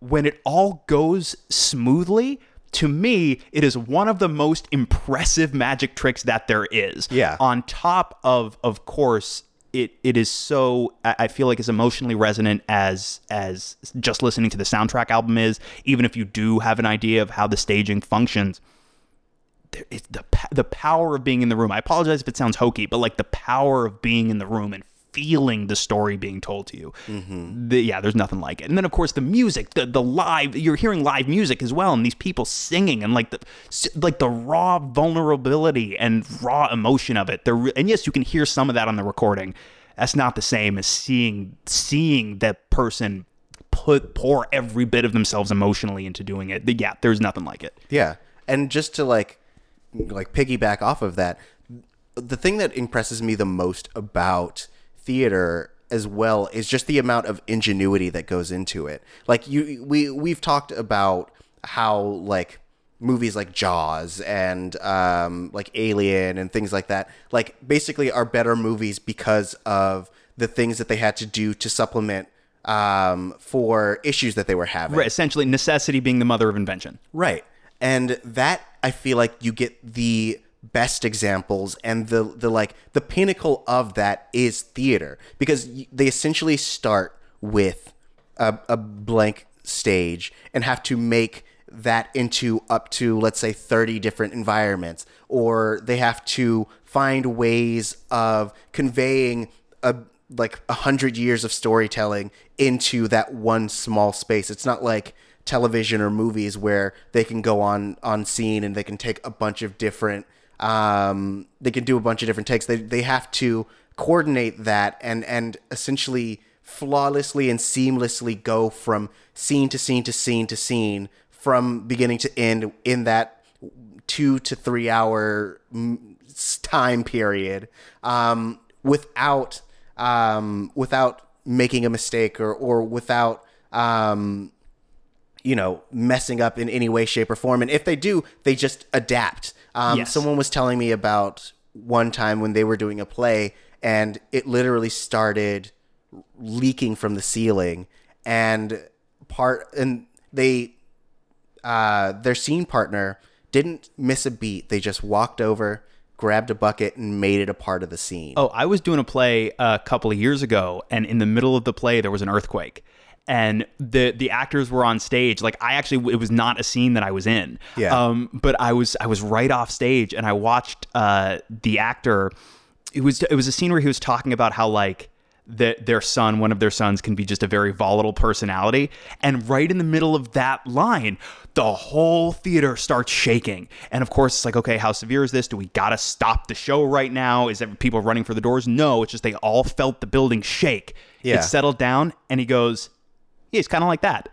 when it all goes smoothly, to me, it is one of the most impressive magic tricks that there is. Yeah. On top of, of course, it it is so I feel like as emotionally resonant as as just listening to the soundtrack album is. Even if you do have an idea of how the staging functions, is the the power of being in the room. I apologize if it sounds hokey, but like the power of being in the room and feeling the story being told to you. Mm-hmm. The, yeah, there's nothing like it. And then of course the music, the the live, you're hearing live music as well, and these people singing and like the like the raw vulnerability and raw emotion of it. Re- and yes, you can hear some of that on the recording. That's not the same as seeing seeing that person put pour every bit of themselves emotionally into doing it. Yeah, there's nothing like it. Yeah. And just to like like piggyback off of that, the thing that impresses me the most about theater as well is just the amount of ingenuity that goes into it. Like you we we've talked about how like movies like Jaws and um, like Alien and things like that, like basically are better movies because of the things that they had to do to supplement um, for issues that they were having. Right, essentially necessity being the mother of invention. Right. And that I feel like you get the best examples and the the like the pinnacle of that is theater because they essentially start with a, a blank stage and have to make that into up to let's say 30 different environments or they have to find ways of conveying a like a hundred years of storytelling into that one small space. It's not like television or movies where they can go on on scene and they can take a bunch of different um they can do a bunch of different takes they they have to coordinate that and and essentially flawlessly and seamlessly go from scene to scene to scene to scene from beginning to end in that 2 to 3 hour mm, time period um without um without making a mistake or or without um you know, messing up in any way, shape, or form. And if they do, they just adapt. Um, Yes. Someone was telling me about one time when they were doing a play and it literally started leaking from the ceiling and part and they uh their scene partner didn't miss a beat they just walked over grabbed a bucket and made it a part of the scene Oh, I was doing a play a couple of years ago, and in the middle of the play, there was an earthquake. And the the actors were on stage. Like I actually, it was not a scene that I was in. Yeah. Um, but I was I was right off stage, and I watched uh the actor. It was it was a scene where he was talking about how like that their son, one of their sons, can be just a very volatile personality. And right in the middle of that line, the whole theater starts shaking. And of course, it's like, okay, how severe is this? Do we gotta stop the show right now? Is there people running for the doors? No, it's just they all felt the building shake. Yeah. It settled down, and he goes, "Yeah, it's kind of like that."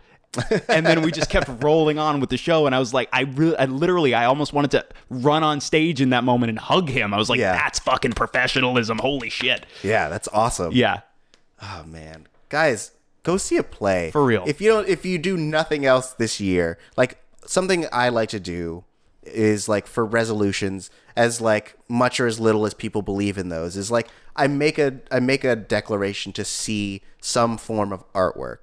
and then we just kept rolling on with the show and i was like i really i literally i almost wanted to run on stage in that moment and hug him. I was like Yeah. that's fucking professionalism. Holy shit. Yeah that's awesome. Yeah. Oh man, guys, go see a play. For real. If you don't, if you do nothing else this year, like something I like to do is like for resolutions, as like much or as little as people believe in those, is like I make a I make a declaration to see some form of artwork,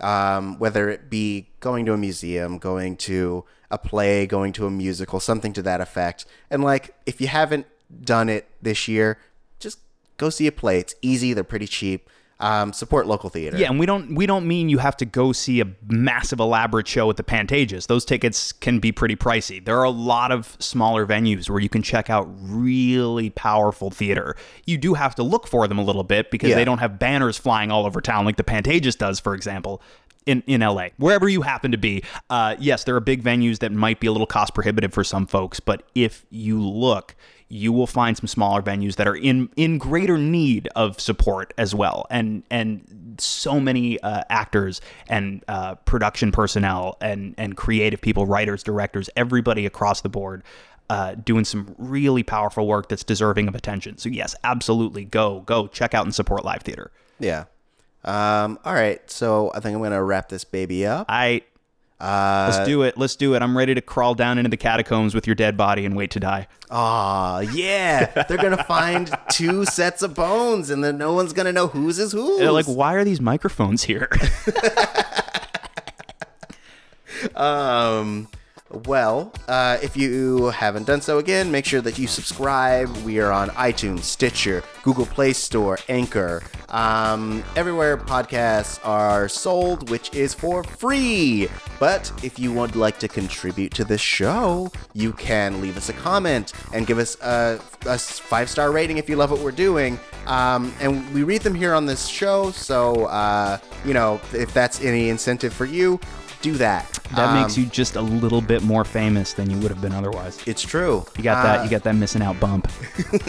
um, whether it be going to a museum, going to a play, going to a musical, something to that effect. And like, if you haven't done it this year, just go see a play. It's easy. They're pretty cheap. Um, support local theater. Yeah, and we don't we don't mean you have to go see a massive elaborate show at the Pantages. Those tickets can be pretty pricey. There are a lot of smaller venues where you can check out really powerful theater. You do have to look for them a little bit because Yeah. they don't have banners flying all over town like the Pantages does, for example. In, in LA, wherever you happen to be, uh, yes, there are big venues that might be a little cost prohibitive for some folks, but if you look, you will find some smaller venues that are in in greater need of support as well and and so many uh, actors and uh, production personnel and and creative people writers directors everybody across the board uh, doing some really powerful work that's deserving of attention so yes absolutely go go check out and support live theater Yeah. Um, all right. So I think I'm gonna wrap this baby up. i Uh, let's do it let's do it i'm ready to crawl down into the catacombs with your dead body and wait to die Aw, yeah. They're gonna find two sets of bones, and then no one's gonna know whose is whose. they're like why are these microphones here Um, well, uh, if you haven't done so again, make sure that you subscribe. We are on iTunes, Stitcher, Google Play Store, Anchor, um, everywhere podcasts are sold, which is for free. But if you would like to contribute to this show, you can leave us a comment and give us a, a five star rating if you love what we're doing. Um, and we read them here on this show. So, uh, you know, if that's any incentive for you, do that. that Um, makes you just a little bit more famous than you would have been otherwise It's true. You got that. Uh, You got that missing out bump.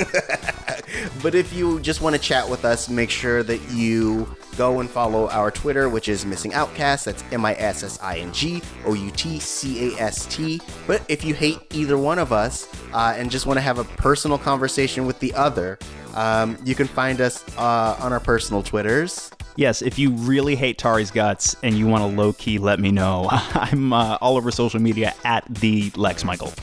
But if you just want to chat with us, make sure that you go and follow our Twitter, which is Missing Outcast. That's M I S S I N G O U T C A S T. But if you hate either one of us uh, and just want to have a personal conversation with the other, um, you can find us uh, on our personal Twitters. Yes, if you really hate Tauri's guts and you want to low key let me know, I'm uh, all over social media at the Lex Michael.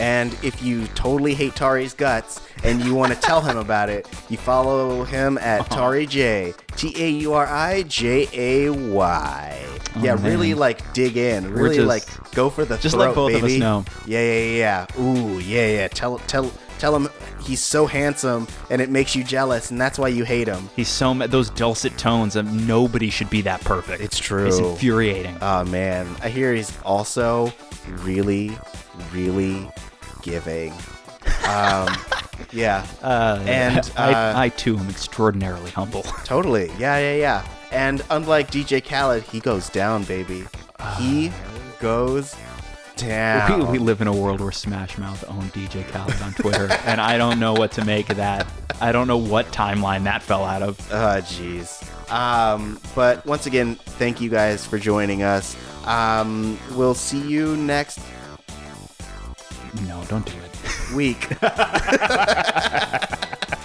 And if you totally hate Tauri's guts and you want to tell him about it, you follow him at Tari J. T A U R I J A Y. Yeah, Oh, man. really like dig in. Really just- like go for the just throat, let both of us know. Yeah, yeah, yeah. yeah. Ooh, yeah, yeah. Tell tell tell him he's so handsome and it makes you jealous and that's why you hate him. He's so ma- those dulcet tones of nobody should be that perfect. It's true. It's infuriating. Oh man, I hear he's also really, really giving. Um, yeah, Uh, and, I, uh, I too am extraordinarily humble. totally. Yeah, yeah, yeah. And unlike DJ Khaled, he goes down, baby. He goes down. we, we live in a world where Smash Mouth owned DJ Khaled on Twitter, and I don't know what to make of that. I don't know what timeline that fell out of. Oh, jeez. Um, but once again, thank you guys for joining us. Um, we'll see you next No, don't do it. week.